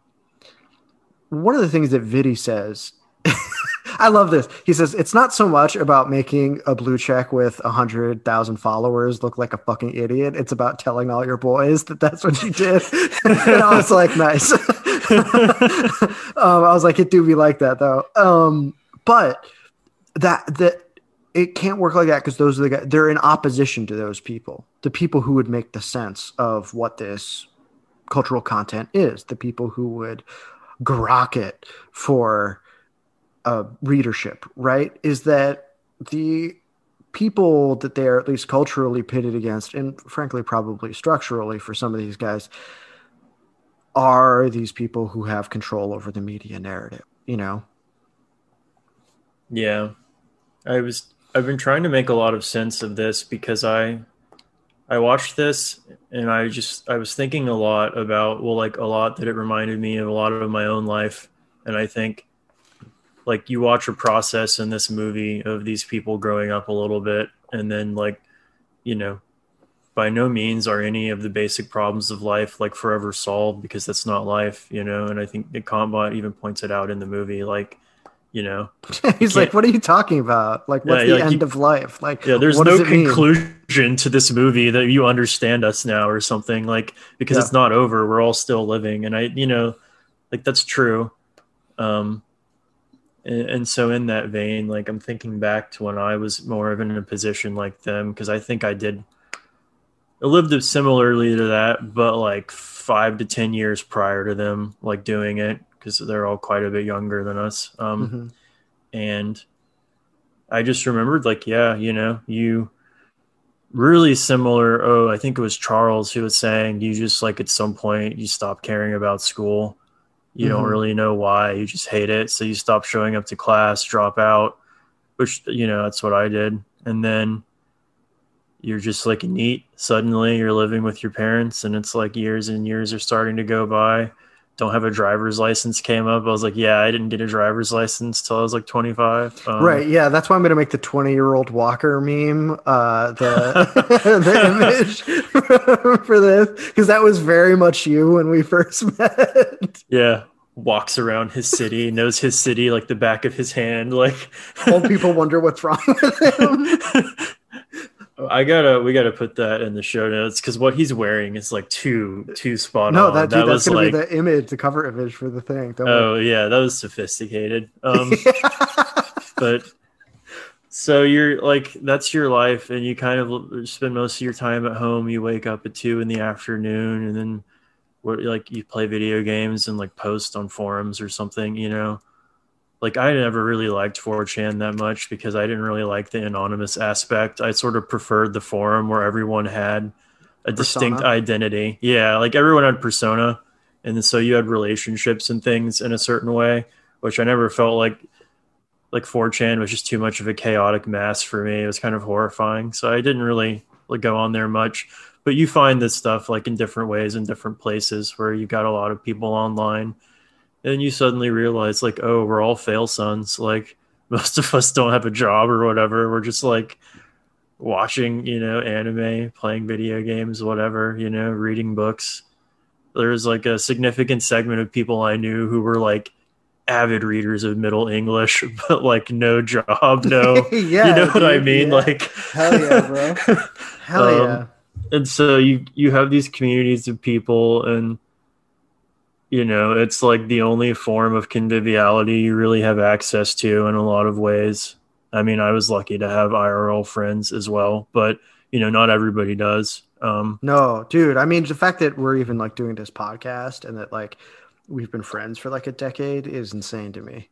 One of the things that Vitti says I love this. He says it's not so much about making a blue check with a hundred thousand followers look like a fucking idiot. It's about telling all your boys that that's what you did. and I was like, nice. um, I was like, it do be like that though. Um, but that that it can't work like that because those are the guys. They're in opposition to those people, the people who would make the sense of what this cultural content is, the people who would grok it for uh, readership, right? Is that the people that they are at least culturally pitted against, and frankly, probably structurally for some of these guys, are these people who have control over the media narrative, you know? Yeah. I was I've been trying to make a lot of sense of this because I I watched this and I just I was thinking a lot about well like a lot that it reminded me of a lot of my own life and I think like you watch a process in this movie of these people growing up a little bit and then like you know by no means are any of the basic problems of life like forever solved because that's not life you know? And i think the Kantbot even points it out in the movie like you know he's like what are you talking about? Like what's yeah, the like end you, of life? Like yeah there's no conclusion mean? to this movie that you understand us now or something like because yeah. it's not over. We're all still living. And i you know like that's true. Um and, and so in that vein like i'm thinking back to when i was more of in a position like them because i think i did I lived similarly to that but like five to ten years prior to them like doing it because they're all quite a bit younger than us um, mm-hmm. and i just remembered like yeah you know you really similar oh i think it was charles who was saying you just like at some point you stop caring about school you mm-hmm. don't really know why. You just hate it. So you stop showing up to class drop out which you know that's what i did. And then you're just like neat. Suddenly you're living with your parents and it's like years and years are starting to go by don't have a driver's license came up. I was like, yeah, I didn't get a driver's license till I was like 25. Um, right. Yeah. That's why I'm going to make the 20 year old Walker meme, uh, the, the image for this, because that was very much you when we first met. Yeah. Walks around his city, knows his city like the back of his hand. Like, old people wonder what's wrong with him. I gotta, we gotta put that in the show notes because what he's wearing is like too, too spot no, on. that, that that's gonna like, be the image, the cover image for the thing. Don't oh worry. yeah, that was sophisticated. Um, but so you're like that's your life and you kind of spend most of your time at home you wake up at two in the afternoon and then what like you play video games and like post on forums or something you know like i never really liked 4chan that much because i didn't really like the anonymous aspect i sort of preferred the forum where everyone had a persona. distinct identity yeah like everyone had persona and so you had relationships and things in a certain way which i never felt like like 4chan was just too much of a chaotic mess for me. It was kind of horrifying. So I didn't really like, go on there much. But you find this stuff like in different ways in different places where you've got a lot of people online. And you suddenly realize like, oh, we're all fail sons. Like most of us don't have a job or whatever. We're just like watching, you know, anime, playing video games, whatever, you know, reading books. There's like a significant segment of people I knew who were like avid readers of Middle English, but like no job, no. yeah, you know dude, what I mean? Yeah. Like, hell yeah, bro. hell um, yeah. And so you you have these communities of people, and you know it's like the only form of conviviality you really have access to in a lot of ways. I mean, I was lucky to have IRL friends as well, but you know, not everybody does. Um, no, dude. I mean, the fact that we're even like doing this podcast and that like we've been friends for like a decade is insane to me.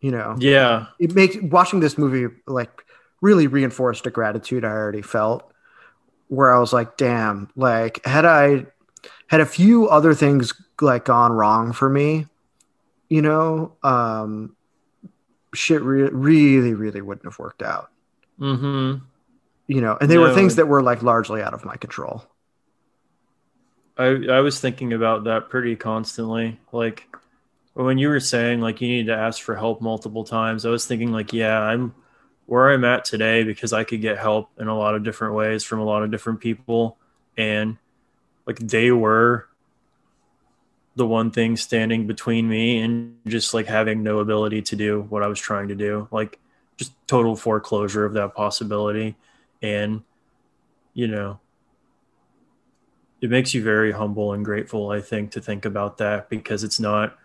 You know, yeah, it makes watching this movie like really reinforced a gratitude I already felt. Where I was like, damn, like had I had a few other things like gone wrong for me, you know, um, shit re- really, really wouldn't have worked out. Mm-hmm. You know, and they no. were things that were like largely out of my control. I I was thinking about that pretty constantly. Like when you were saying like you need to ask for help multiple times, I was thinking like, yeah, I'm where I'm at today because I could get help in a lot of different ways from a lot of different people and like they were the one thing standing between me and just like having no ability to do what I was trying to do. Like just total foreclosure of that possibility and you know it makes you very humble and grateful i think to think about that because it's not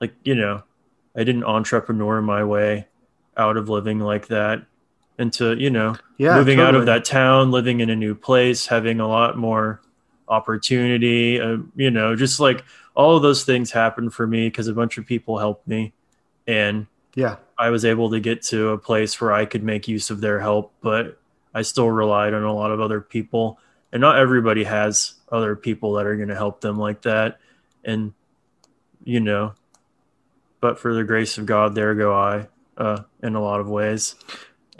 like you know i didn't entrepreneur my way out of living like that into you know yeah, moving totally. out of that town living in a new place having a lot more opportunity uh, you know just like all of those things happened for me because a bunch of people helped me. And yeah. I was able to get to a place where i could make use of their help but i still relied on a lot of other people. And not everybody has other people that are going to help them like that. And you know but for the grace of god there go i uh, in a lot of ways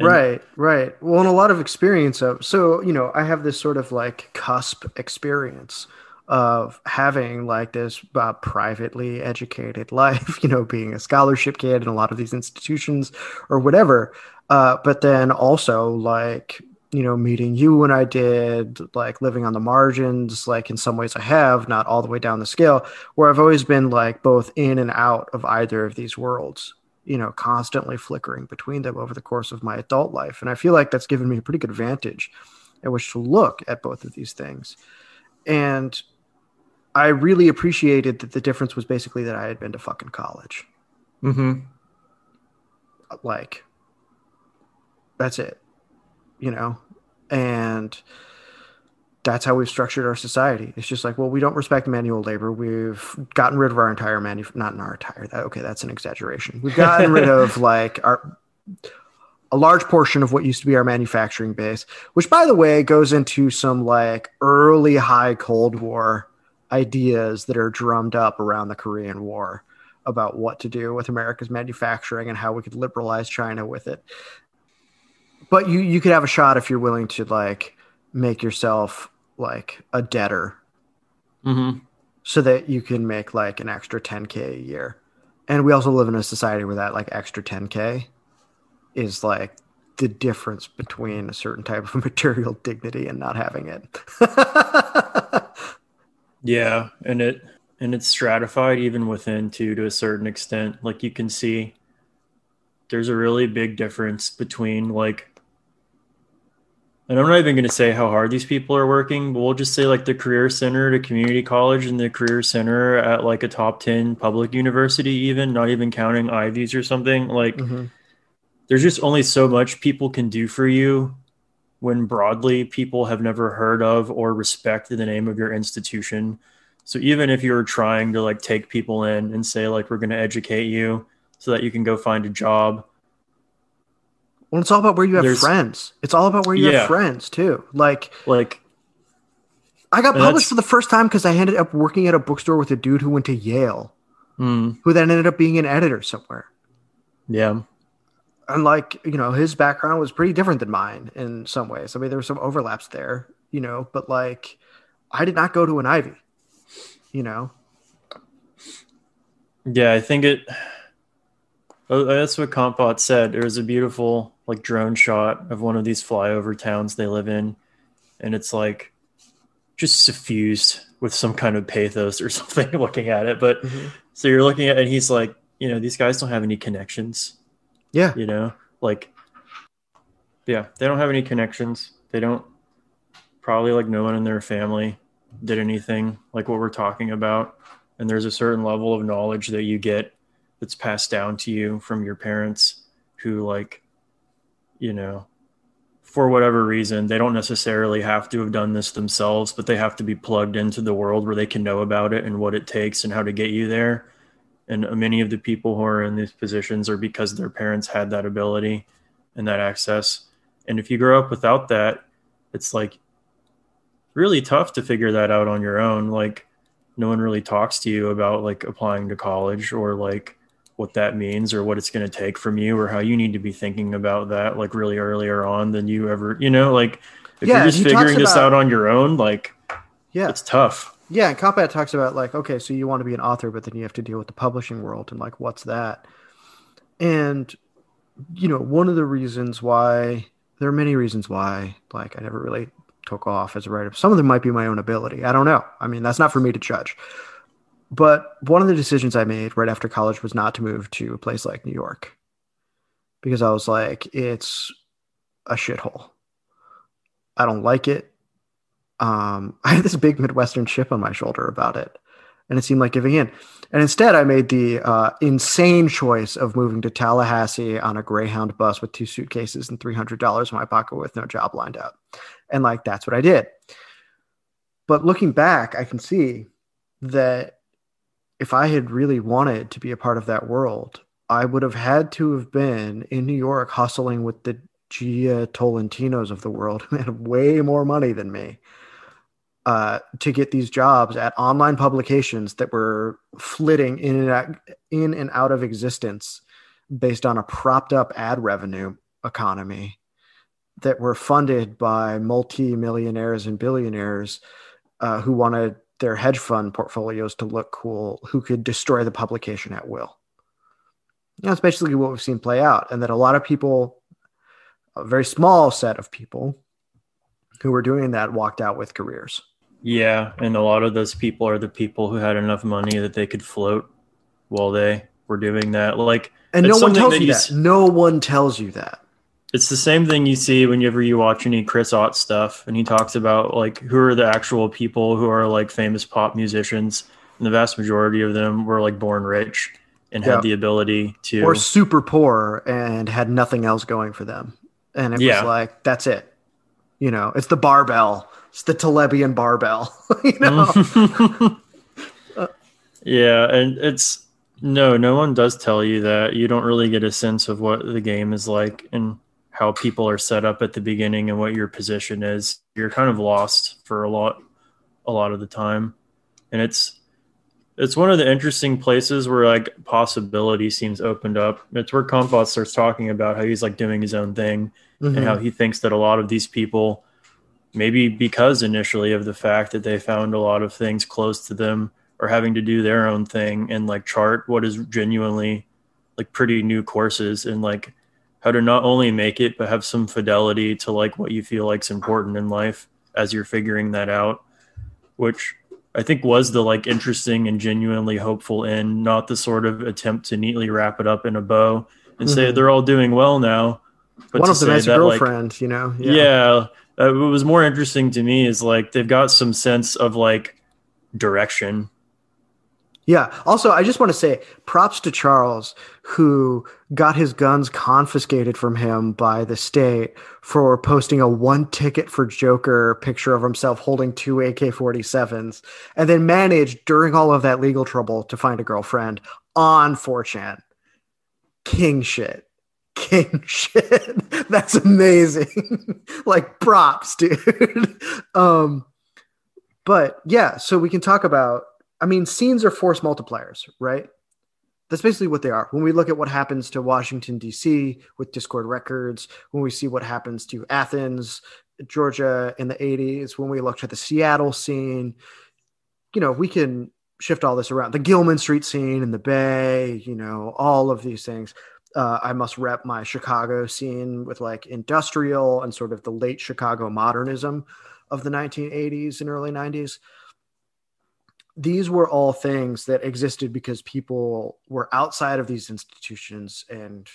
and right right. Well and a lot of experience of so you know i have this sort of like cusp experience of having like this uh, privately educated life you know being a scholarship kid in a lot of these institutions or whatever. Uh, but then also like you know, meeting you when I did, like living on the margins, like in some ways I have, not all the way down the scale, where I've always been like both in and out of either of these worlds, you know, constantly flickering between them over the course of my adult life. And I feel like that's given me a pretty good vantage at which to look at both of these things. And I really appreciated that the difference was basically that I had been to fucking college. Mm-hmm. Like, that's it you know, and that's how we've structured our society. It's just like, well, we don't respect manual labor. We've gotten rid of our entire manu, not in our entire. That okay, that's an exaggeration. We've gotten rid of like our a large portion of what used to be our manufacturing base, which by the way goes into some like early high Cold War ideas that are drummed up around the Korean War about what to do with America's manufacturing and how we could liberalize China with it but you you could have a shot if you're willing to like make yourself like a debtor. Mm-hmm. so that you can make like an extra 10k a year. And we also live in a society where that like extra 10k is like the difference between a certain type of material dignity and not having it. Yeah and it and it's stratified even within too to a certain extent. Like you can see there's a really big difference between like and I'm not even going to say how hard these people are working, but we'll just say like the career center to community college and the career center at like a top 10 public university, even not even counting Ivies or something. Like, mm-hmm. there's just only so much people can do for you when broadly people have never heard of or respect the name of your institution. So even if you're trying to like take people in and say like we're going to educate you so that you can go find a job. Well, it's all about where you have friends. It's all about where you yeah. have friends too. Like like I got published for the first time because I ended up working at a bookstore with a dude who went to Yale, mm. who then ended up being an editor somewhere. Yeah. And like, you know, his background was pretty different than mine in some ways. I mean, there were some overlaps there, you know, but like I did not go to an Ivy, you know. Yeah, I think it oh, that's what Kantbot said. There was a beautiful like drone shot of one of these flyover towns they live in, and it's like just suffused with some kind of pathos or something looking at it. But mm-hmm. so you're looking at, and he's like, you know, these guys don't have any connections. Yeah. You know, like, yeah, they don't have any connections. They don't probably like no one in their family did anything like what we're talking about. And there's a certain level of knowledge that you get that's passed down to you from your parents who, like, you know, for whatever reason, they don't necessarily have to have done this themselves, but they have to be plugged into the world where they can know about it and what it takes and how to get you there. And many of the people who are in these positions are because their parents had that ability and that access. And if you grow up without that, it's like really tough to figure that out on your own. Like, no one really talks to you about like applying to college or like what that means or what it's going to take from you or how you need to be thinking about that like really earlier on than you ever you know like if yeah, you're just figuring this about, out on your own like yeah. it's tough. Yeah and Kantbot talks about like okay so you want to be an author but then you have to deal with the publishing world and like what's that? And you know one of the reasons why there are many reasons why like i never really took off as a writer. Some of them might be my own ability. I don't know. I mean that's not for me to judge but one of the decisions I made right after college was not to move to a place like New York because I was like, it's a shithole. I don't like it. Um, I had this big Midwestern chip on my shoulder about it, and it seemed like giving in. And instead, I made the uh, insane choice of moving to Tallahassee on a Greyhound bus with two suitcases and $300 in my pocket with no job lined up. And like, that's what I did. But looking back, I can see that if I had really wanted to be a part of that world, I would have had to have been in New York hustling with the Jia Tolentinos of the world who had way more money than me uh, to get these jobs at online publications that were flitting in and out, in and out of existence based on a propped up ad revenue economy that were funded by multi-millionaires and billionaires uh, who wanted their hedge fund portfolios to look cool who could destroy the publication at will. That's basically what we've seen play out. And that a lot of people, a very small set of people who were doing that walked out with careers. Yeah. And a lot of those people are the people who had enough money that they could float while they were doing that. Like, and no one tells you that. S- no one tells you that it's the same thing you see whenever you watch any Chris Ott stuff, and he talks about like who are the actual people who are like famous pop musicians, and the vast majority of them were like born rich and yeah. had the ability to, or super poor and had nothing else going for them, and it yeah. was like that's it. You know, it's the barbell, it's the Talebian barbell. you know. yeah, and it's no, no one does tell you that. You don't really get a sense of what the game is like, and how people are set up at the beginning and what your position is, you're kind of lost for a lot a lot of the time. And it's it's one of the interesting places where like possibility seems opened up. It's where Kantbot starts talking about how he's like doing his own thing mm-hmm. and how he thinks that a lot of these people maybe because initially of the fact that they found a lot of things close to them or having to do their own thing and like chart what is genuinely like pretty new courses and like how to not only make it but have some fidelity to like what you feel like's important in life as you're figuring that out which i think was the like interesting and genuinely hopeful end not the sort of attempt to neatly wrap it up in a bow and mm-hmm. say they're all doing well now but one of them has a girlfriend like, you know? Yeah, yeah. Uh, what was more interesting to me is like they've got some sense of like direction Yeah. Also, I just want to say props to Charles, who got his guns confiscated from him by the state for posting a one ticket for Joker picture of himself holding two AK 47s, and then managed during all of that legal trouble to find a girlfriend on 4chan. King shit. King shit. That's amazing. like props, dude. um, but yeah, so we can talk about I mean, scenes are force multipliers, right? That's basically what they are. When we look at what happens to Washington, D.C. with Dischord Records, when we see what happens to Athens, Georgia in the 80s, when we look at the Seattle scene, you know, we can shift all this around. The Gilman Street scene in the Bay, you know, all of these things. Uh, I must rep my Chicago scene with like industrial and sort of the late Chicago modernism of the 1980s and early 90s these were all things that existed because people were outside of these institutions and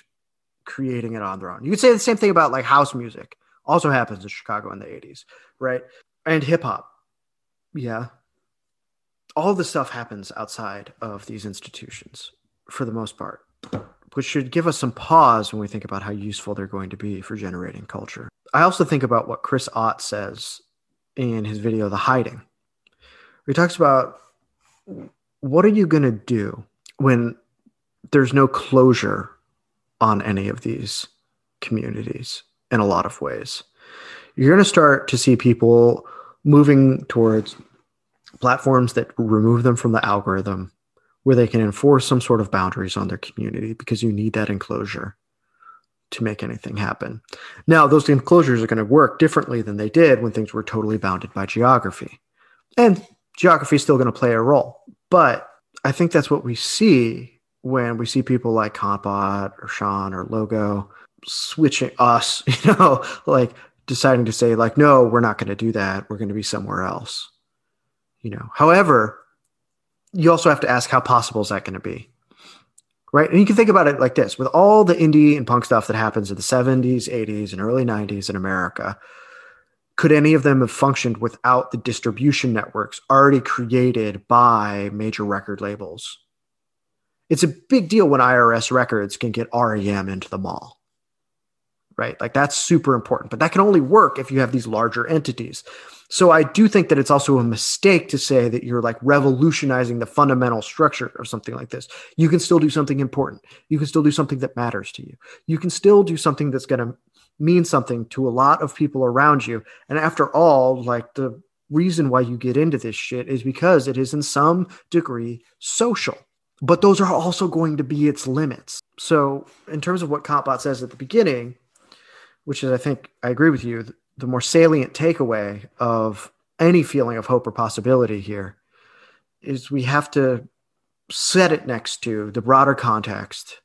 creating it on their own. You could say the same thing about like house music. Also happens in Chicago in the 80s, right? And hip hop. Yeah. All the stuff happens outside of these institutions for the most part, which should give us some pause when we think about how useful they're going to be for generating culture. I also think about what Chris Ott says in his video, The Hiding. He talks about what are you going to do when there's no closure on any of these communities in a lot of ways? You're going to start to see people moving towards platforms that remove them from the algorithm where they can enforce some sort of boundaries on their community because you need that enclosure to make anything happen. Now, those enclosures are going to work differently than they did when things were totally bounded by geography. And geography is still going to play a role. But I think that's what we see when we see people like Kantbot or Sean or Logo switching us, you know, like deciding to say, like, no, we're not going to do that. We're going to be somewhere else. You know, however, you also have to ask how possible is that going to be? Right. And you can think about it like this with all the indie and punk stuff that happens in the 70s, 80s, and early 90s in America, could any of them have functioned without the distribution networks already created by major record labels? It's a big deal when IRS records can get REM into the mall, right? Like that's super important, but that can only work if you have these larger entities. So I do think that it's also a mistake to say that you're like revolutionizing the fundamental structure of something like this. You can still do something important. You can still do something that matters to you. You can still do something that's going to mean something to a lot of people around you. And after all, like the reason why you get into this shit is because it is in some degree social. But those are also going to be its limits. So, in terms of what Kantbot says at the beginning, which is, I think, I agree with you, the more salient takeaway of any feeling of hope or possibility here is we have to set it next to the broader context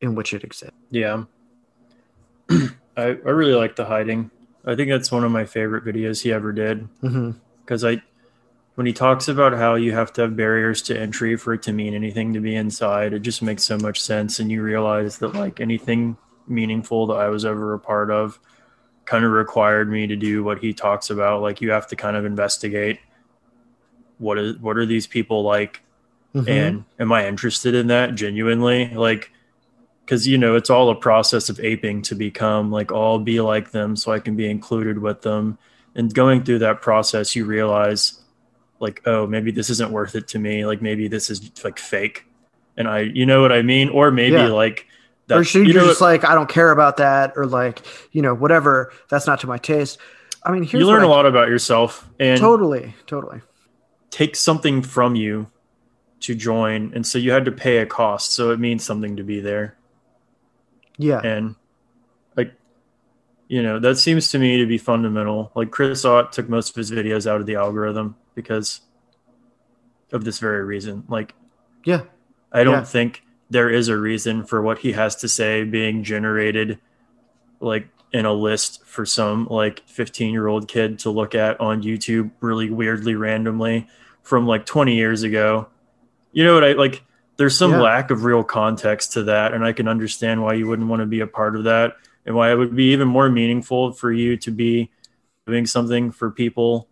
in which it exists. Yeah. I, I really like the hiding. I think that's one of my favorite videos he ever did. Because mm-hmm. I, when he talks about how you have to have barriers to entry for it to mean anything to be inside, it just makes so much sense. And you realize that like anything meaningful that I was ever a part of kind of required me to do what he talks about. Like you have to kind of investigate what is what are these people like, mm-hmm. and am I interested in that genuinely? Like because you know it's all a process of aping to become like all be like them so i can be included with them. And going through that process you realize like oh maybe this isn't worth it to me. Like maybe this is like fake. And i you know what i mean? Or maybe yeah. like that, or should you, know, just like i don't care about that or like you know whatever that's not to my taste. I mean you learn a lot about yourself and totally totally. take something from you to join. And so you had to pay a cost so it means something to be there yeah. And like, you know, that seems to me to be fundamental. Like Chris Ott took most of his videos out of the algorithm because of this very reason. Like, yeah, I don't yeah. think there is a reason for what he has to say being generated like in a list for some like 15 year old kid to look at on YouTube really weirdly randomly from like 20 years ago. You know what I like? There's some yeah. lack of real context to that and i can understand why you wouldn't want to be a part of that and why it would be even more meaningful for you to be doing something for people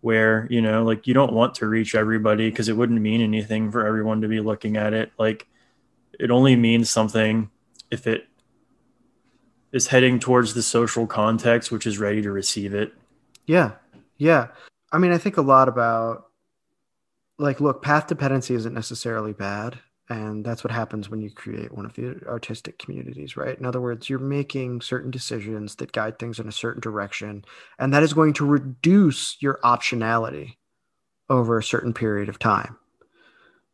where you know like you don't want to reach everybody because it wouldn't mean anything for everyone to be looking at it. Like it only means something if it is heading towards the social context which is ready to receive it. Yeah. Yeah. I mean i think a lot about like look path dependency isn't necessarily bad and that's what happens when you create one of the artistic communities right? In other words you're making certain decisions that guide things in a certain direction and that is going to reduce your optionality over a certain period of time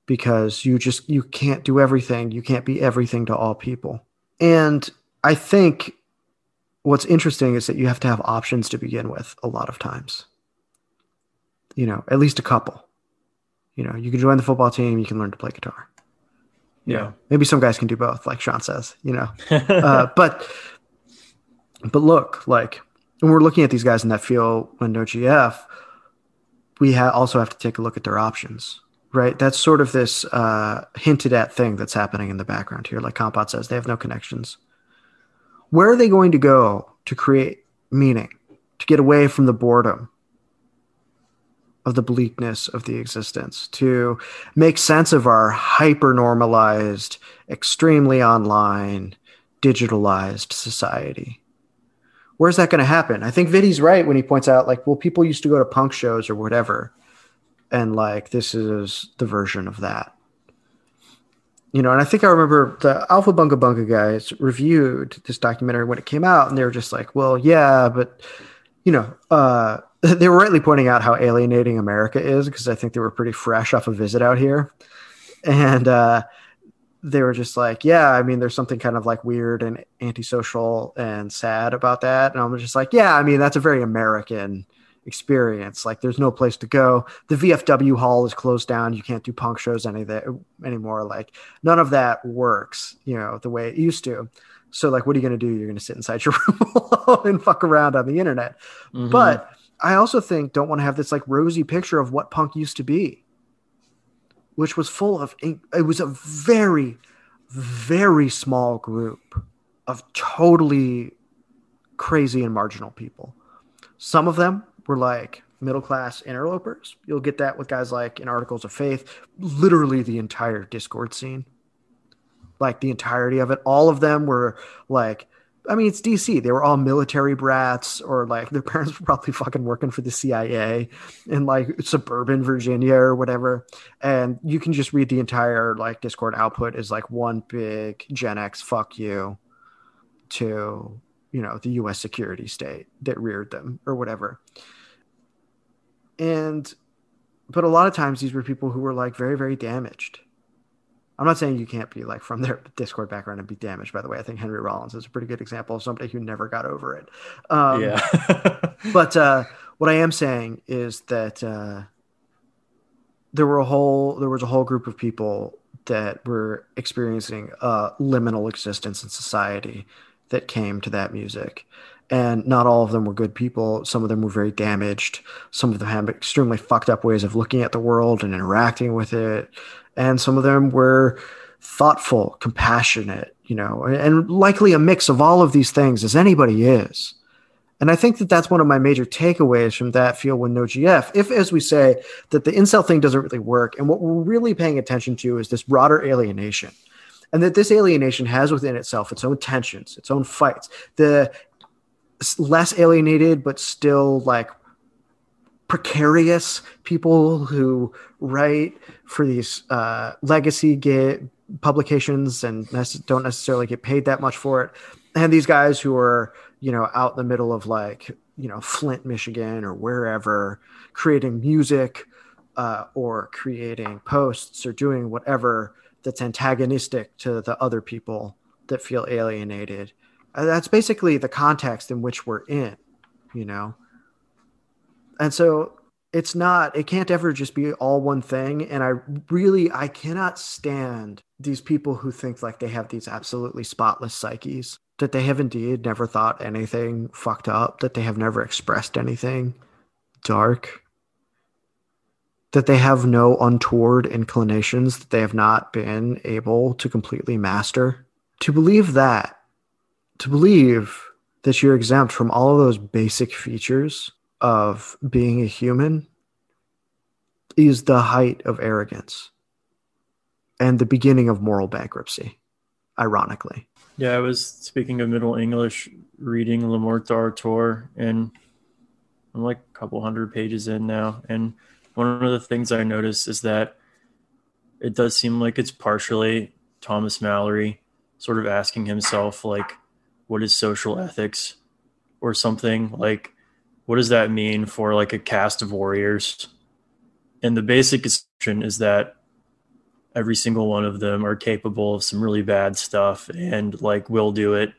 because you just you can't do everything. You can't be everything to all people. And i think what's interesting is that you have to have options to begin with a lot of times you know at least a couple you know you can join the football team you can learn to play guitar yeah. know, maybe some guys can do both, like Sean says, you know. uh, but but look, like when we're looking at these guys in that field window GF, we ha- also have to take a look at their options, right? That's sort of this uh, hinted at thing that's happening in the background here. Like Kantbot says, they have no connections. Where are they going to go to create meaning, to get away from the boredom, of the bleakness of the existence, to make sense of our hyper normalized, extremely online, digitalized society. Where's that going to happen? I think Vitti's right when he points out, like, well, people used to go to punk shows or whatever. And like, this is the version of that. You know, and I think I remember the Alpha Bunga Bunga guys reviewed this documentary when it came out, and they were just like, well, yeah, but, you know, uh, they were rightly pointing out how alienating America is because I think they were pretty fresh off a visit out here. And uh, they were just like, yeah, I mean, there's something kind of like weird and antisocial and sad about that. And I'm just like, yeah, I mean, that's a very American experience. Like, there's no place to go. The VFW hall is closed down. You can't do punk shows any that, anymore. Like, none of that works, you know, the way it used to. So, like, what are you going to do? You're going to sit inside your room and fuck around on the internet. Mm-hmm. But I also think don't want to have this like rosy picture of what punk used to be, which was full of it was a very, very small group of totally crazy and marginal people. Some of them were like middle class interlopers. You'll get that with guys like in Articles of Faith, literally the entire Dischord scene. Like the entirety of it. All of them were like I mean, it's DC. They were all military brats, or like their parents were probably fucking working for the CIA in like suburban Virginia or whatever. And you can just read the entire like Dischord output is like one big Gen X fuck you to, you know, the US security state that reared them or whatever. And, but a lot of times these were people who were like very, very damaged I'm not saying you can't be like from their Dischord background and be damaged. By the way, I think Henry Rollins is a pretty good example of somebody who never got over it. Um, yeah. but uh, what I am saying is that uh, there were a whole there was a whole group of people that were experiencing a liminal existence in society that came to that music. And not all of them were good people. Some of them were very damaged. Some of them had extremely fucked up ways of looking at the world and interacting with it and some of them were thoughtful, compassionate, you know, and likely a mix of all of these things as anybody is. And I think that that's one of my major takeaways from that field with no GF. If, as we say, that the incel thing doesn't really work, and what we're really paying attention to is this broader alienation, and that this alienation has within itself its own tensions, its own fights. The less alienated, but still like precarious people who write for these uh, legacy get publications and don't necessarily get paid that much for it. And these guys who are you know out in the middle of like you know flint michigan or wherever creating music uh, or creating posts or doing whatever that's antagonistic to the other people that feel alienated. Uh, that's basically the context in which we're in you know and so it's not it can't ever just be all one thing. And i really i cannot stand these people who think like they have these absolutely spotless psyches that they have indeed never thought anything fucked up that they have never expressed anything dark that they have no untoward inclinations that they have not been able to completely master. To believe that to believe that you're exempt from all of those basic features of being a human is the height of arrogance and the beginning of moral bankruptcy, ironically. Yeah, I was speaking of Middle English, reading Le Morte d'Arthur, and I'm like a couple hundred pages in now. And one of the things I noticed is that it does seem like it's partially Thomas Malory sort of asking himself, like, what is social ethics or something? Like, what does that mean for like a cast of warriors? And the basic assumption is that every single one of them are capable of some really bad stuff and like will do it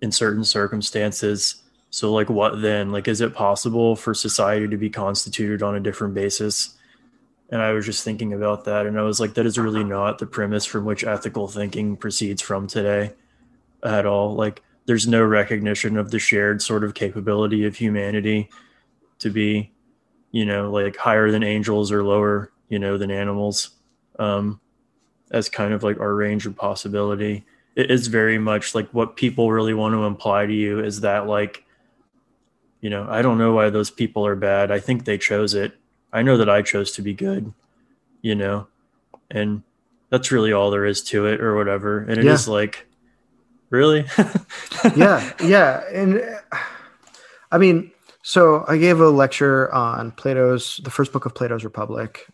in certain circumstances. So like what then? Like is it possible for society to be constituted on a different basis? And I was just thinking about that and I was like that is really not the premise from which ethical thinking proceeds from today at all. Like there's no recognition of the shared sort of capability of humanity to be, you know, like higher than angels or lower, you know, than animals, um, as kind of like our range of possibility. It is very much like what people really want to imply to you is that like, you know, I don't know why those people are bad. I think they chose it. I know that I chose to be good, you know, and that's really all there is to it or whatever. And it yeah. is like, really? yeah, yeah, and I mean, so I gave a lecture on Plato's the first book of Plato's Republic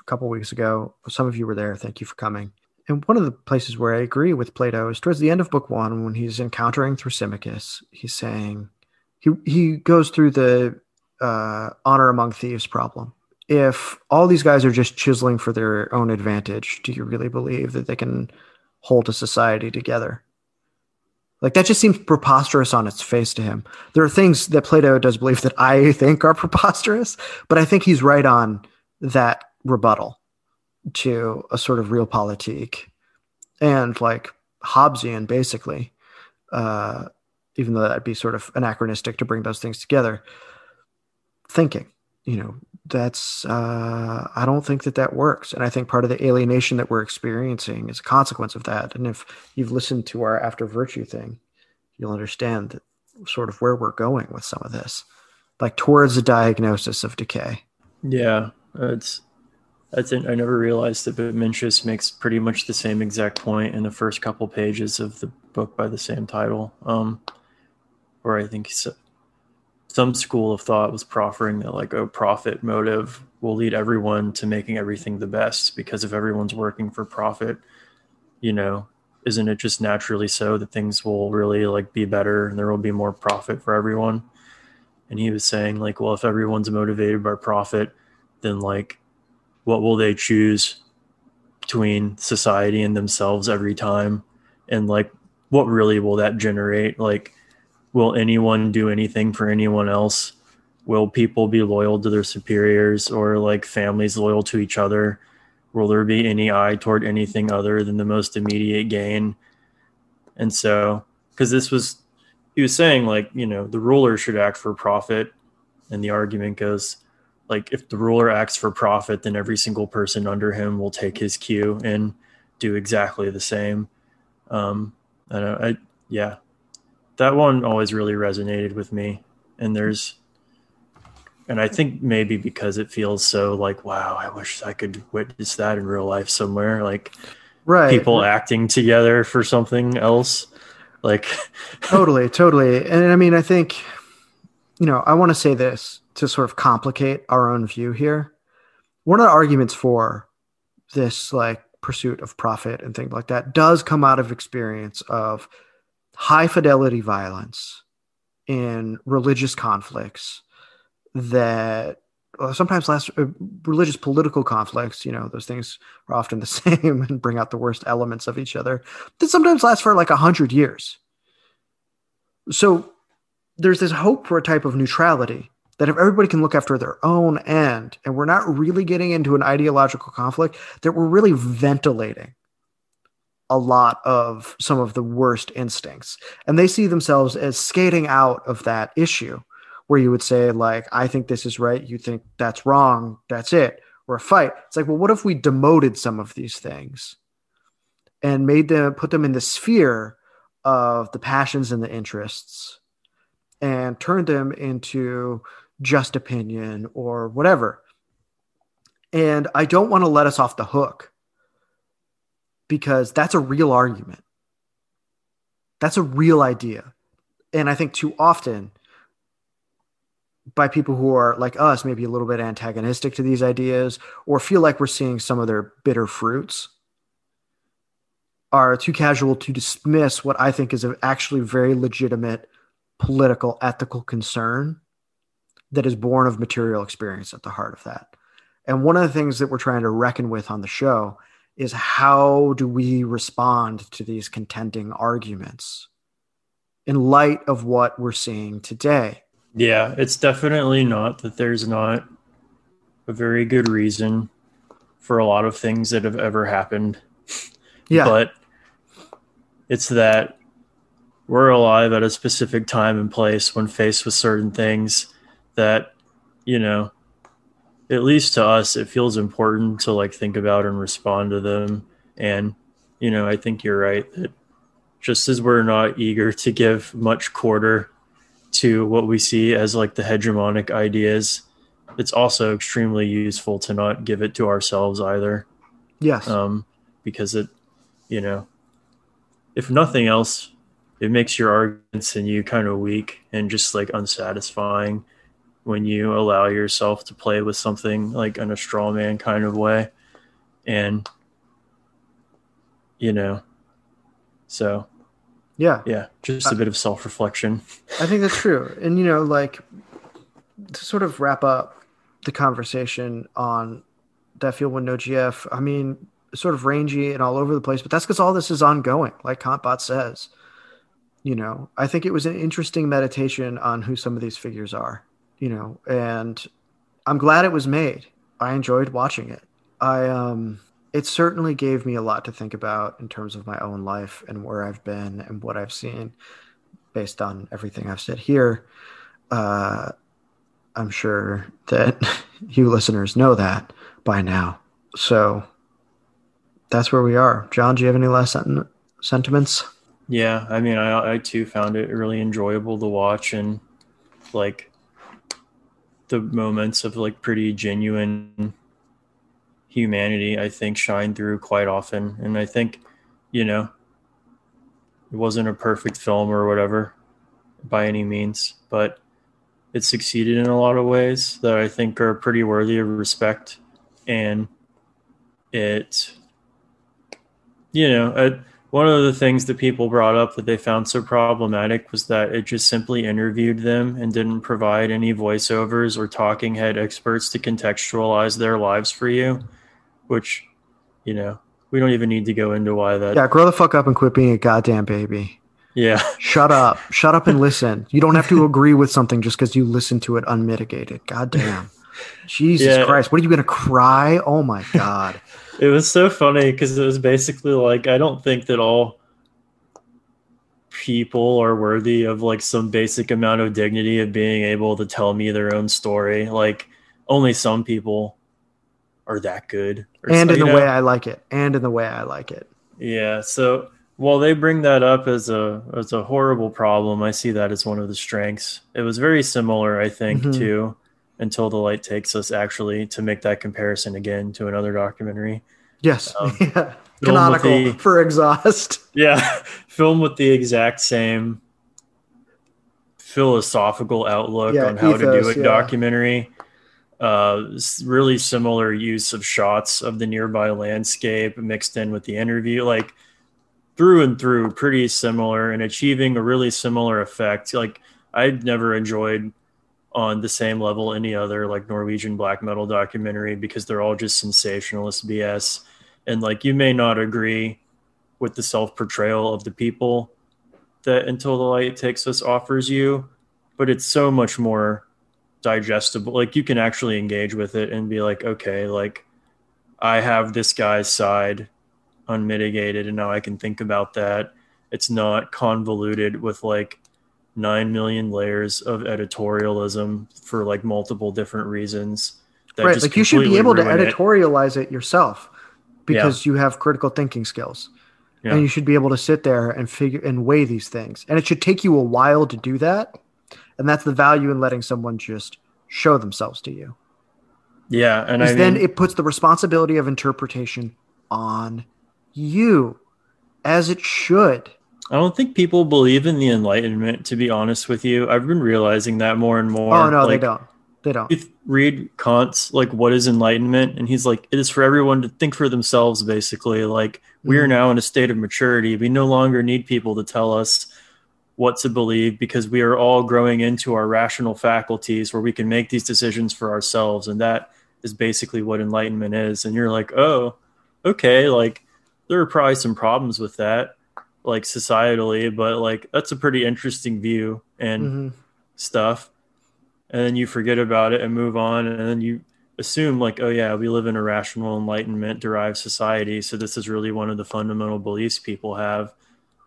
a couple weeks ago. Some of you were there. Thank you for coming. And one of the places where I agree with Plato is towards the end of book one, when he's encountering Thrasymachus, he's saying he he goes through the uh, honor among thieves problem. If all these guys are just chiseling for their own advantage, do you really believe that they can hold a society together? Like that just seems preposterous on its face to him. There are things that Plato does believe that I think are preposterous, but I think he's right on that rebuttal to a sort of realpolitik and like Hobbesian, basically. Uh, even though that'd be sort of anachronistic to bring those things together. Thinking, you know, that's uh, I don't think that that works, and I think part of the alienation that we're experiencing is a consequence of that. And if you've listened to our after virtue thing, you'll understand that sort of where we're going with some of this, like towards a diagnosis of decay. Yeah, it's that's. I never realized that, but Mencius makes pretty much the same exact point in the first couple pages of the book by the same title, um, where I think some school of thought was proffering that like a profit motive will lead everyone to making everything the best because if everyone's working for profit you know isn't it just naturally so that things will really like be better and there will be more profit for everyone? And he was saying like well if everyone's motivated by profit then like what will they choose between society and themselves every time? And like what really will that generate? Like will anyone do anything for anyone else? Will people be loyal to their superiors or like families loyal to each other? Will there be any eye toward anything other than the most immediate gain? And so, because this was, he was saying, like, you know, the ruler should act for profit. And the argument goes, like, if the ruler acts for profit, then every single person under him will take his cue and do exactly the same. Um, I don't. I, yeah, that one always really resonated with me. And there's, and I think maybe because it feels so like, wow, I wish I could witness that in real life somewhere. Like, right. People acting together for something else. Like, totally, totally. And I mean, I think, you know, I want to say this to sort of complicate our own view here. One of the arguments for this, like, pursuit of profit and things like that does come out of experience of high fidelity violence in religious conflicts that sometimes last uh, religious political conflicts you know those things are often the same and bring out the worst elements of each other that sometimes last for like a hundred years. So there's this hope for a type of neutrality that if everybody can look after their own end and we're not really getting into an ideological conflict that we're really ventilating a lot of some of the worst instincts. And they see themselves as skating out of that issue where you would say like i think this is right. You think that's wrong. That's it. Or a fight. It's like well what if we demoted some of these things and made them put them in the sphere of the passions and the interests and turned them into just opinion or whatever. And I don't want to let us off the hook because that's a real argument. That's a real idea. And I think too often, by people who are like us, maybe a little bit antagonistic to these ideas or feel like we're seeing some of their bitter fruits, are too casual to dismiss what I think is an actually very legitimate political, ethical concern that is born of material experience at the heart of that. And one of the things that we're trying to reckon with on the show is how do we respond to these contending arguments in light of what we're seeing today? Yeah, it's definitely not that there's not a very good reason for a lot of things that have ever happened. Yeah. But it's that we're alive at a specific time and place when faced with certain things that, you know, at least to us, it feels important to like think about and respond to them. And, you know, I think you're right that just as we're not eager to give much quarter to what we see as like the hegemonic ideas, it's also extremely useful to not give it to ourselves either. Yes. Um, because it, you know, if nothing else, it makes your arguments and you kind of weak and just like unsatisfying when you allow yourself to play with something like in a straw man kind of way. And, you know, so yeah. Yeah. Just a uh, bit of self reflection. I think that's true. And, you know, like to sort of wrap up the conversation on that feel when no GF, I mean, sort of rangy and all over the place, but that's because all this is ongoing, like Kantbot says. You know, I think it was an interesting meditation on who some of these figures are, you know, and I'm glad it was made. I enjoyed watching it. I um it certainly gave me a lot to think about in terms of my own life and where I've been and what I've seen based on everything I've said here. Uh, I'm sure that you listeners know that by now. So that's where we are. John, do you have any last sent- sentiments? Yeah, I mean, I, I too found it really enjoyable to watch and like the moments of like pretty genuine humanity, I think, shine through quite often. And I think, you know, it wasn't a perfect film or whatever by any means, but it succeeded in a lot of ways that I think are pretty worthy of respect. And it you know, uh, one of the things that people brought up that they found so problematic was that it just simply interviewed them and didn't provide any voiceovers or talking head experts to contextualize their lives for you, which, you know, we don't even need to go into why that. Yeah, grow the fuck up and quit being a goddamn baby. Yeah. Shut up. Shut up and listen. You don't have to agree with something just because you listen to it unmitigated. God damn. Jesus Yeah. Christ. What are you going to cry? Oh my God. It was so funny because it was basically like I don't think that all people are worthy of like some basic amount of dignity of being able to tell me their own story. Like only some people are that good. or and so- in the know? way I like it. And in the way I like it. Yeah. So while they bring that up as a as a horrible problem, I see that as one of the strengths. It was very similar, I think, Mhm. to until the light takes us actually to make that comparison again to another documentary. Yes. Um, yeah. Canonical the- for exhaust. Yeah, film with the exact same philosophical outlook Yeah, on how to do a yeah. documentary. Uh, really similar use of shots of the nearby landscape mixed in with the interview, like through and through, pretty similar and achieving a really similar effect. Like I'd never enjoyed on the same level any other like Norwegian black metal documentary because they're all just sensationalist BS. And like you may not agree with the self portrayal of the people that Until the Light Takes Us offers you, but it's so much more digestible. Like you can actually engage with it and be like, okay, like I have this guy's side unmitigated, and now I can think about that. It's not convoluted with like nine million layers of editorialism for like multiple different reasons. right. Like you should be able to ruin it. editorialize it yourself because you have critical thinking skills. Yeah. And you should be able to sit there and figure and weigh these things. And it should take you a while to do that. And that's the value in letting someone just show themselves to you. Yeah, and I Because then mean, it puts the responsibility of interpretation on you, as it should. I don't think people believe in the Enlightenment. To be honest with you, I've been realizing that more and more. oh no, Like, they don't. They don't. you read Kant's like what is enlightenment and he's like it is for everyone to think for themselves basically like we are Mhm. now in a state of maturity we no longer need people to tell us what to believe because we are all growing into our rational faculties where we can make these decisions for ourselves and that is basically what enlightenment is and you're like oh okay like there are probably some problems with that like societally but like that's a pretty interesting view and Mhm. stuff. And then you forget about it and move on and then you assume like oh yeah we live in a rational enlightenment derived society so this is really one of the fundamental beliefs people have.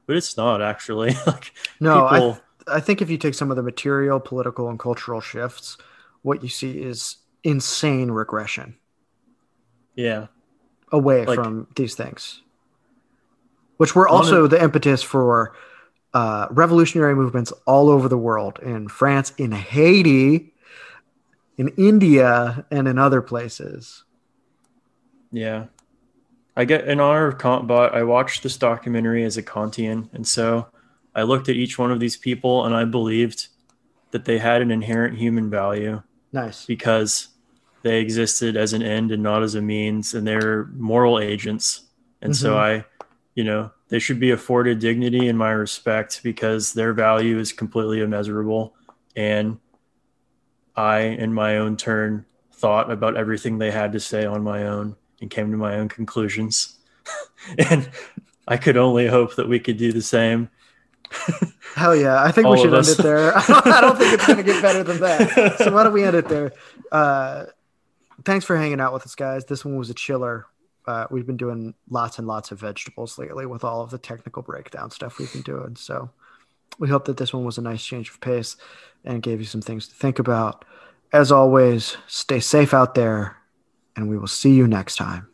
But it's not actually. Like No, I, people I think if you take some of the material, political, and cultural shifts, what you see is insane regression yeah. away Like- from these things, which were also the impetus for uh, revolutionary movements all over the world in France, in Haiti, in India, and in other places. yeah i get in honor of kantbot i watched this documentary as a kantian and so i looked at each one of these people and i believed that they had an inherent human value Nice. because they existed as an end and not as a means and they're moral agents and so Mhm. i you know they should be afforded dignity and my respect because their value is completely immeasurable and i in my own turn thought about everything they had to say on my own and came to my own conclusions and i could only hope that we could do the same Hell yeah. I think All we should end it there. I don't, I don't think it's going to get better than that. So why don't we end it there? Uh, thanks for hanging out with us, guys. This one was a chiller. Uh, we've been doing lots and lots of vegetables lately with all of the technical breakdown stuff we've been doing. So we hope that this one was a nice change of pace and gave you some things to think about. As always, stay safe out there, and we will see you next time.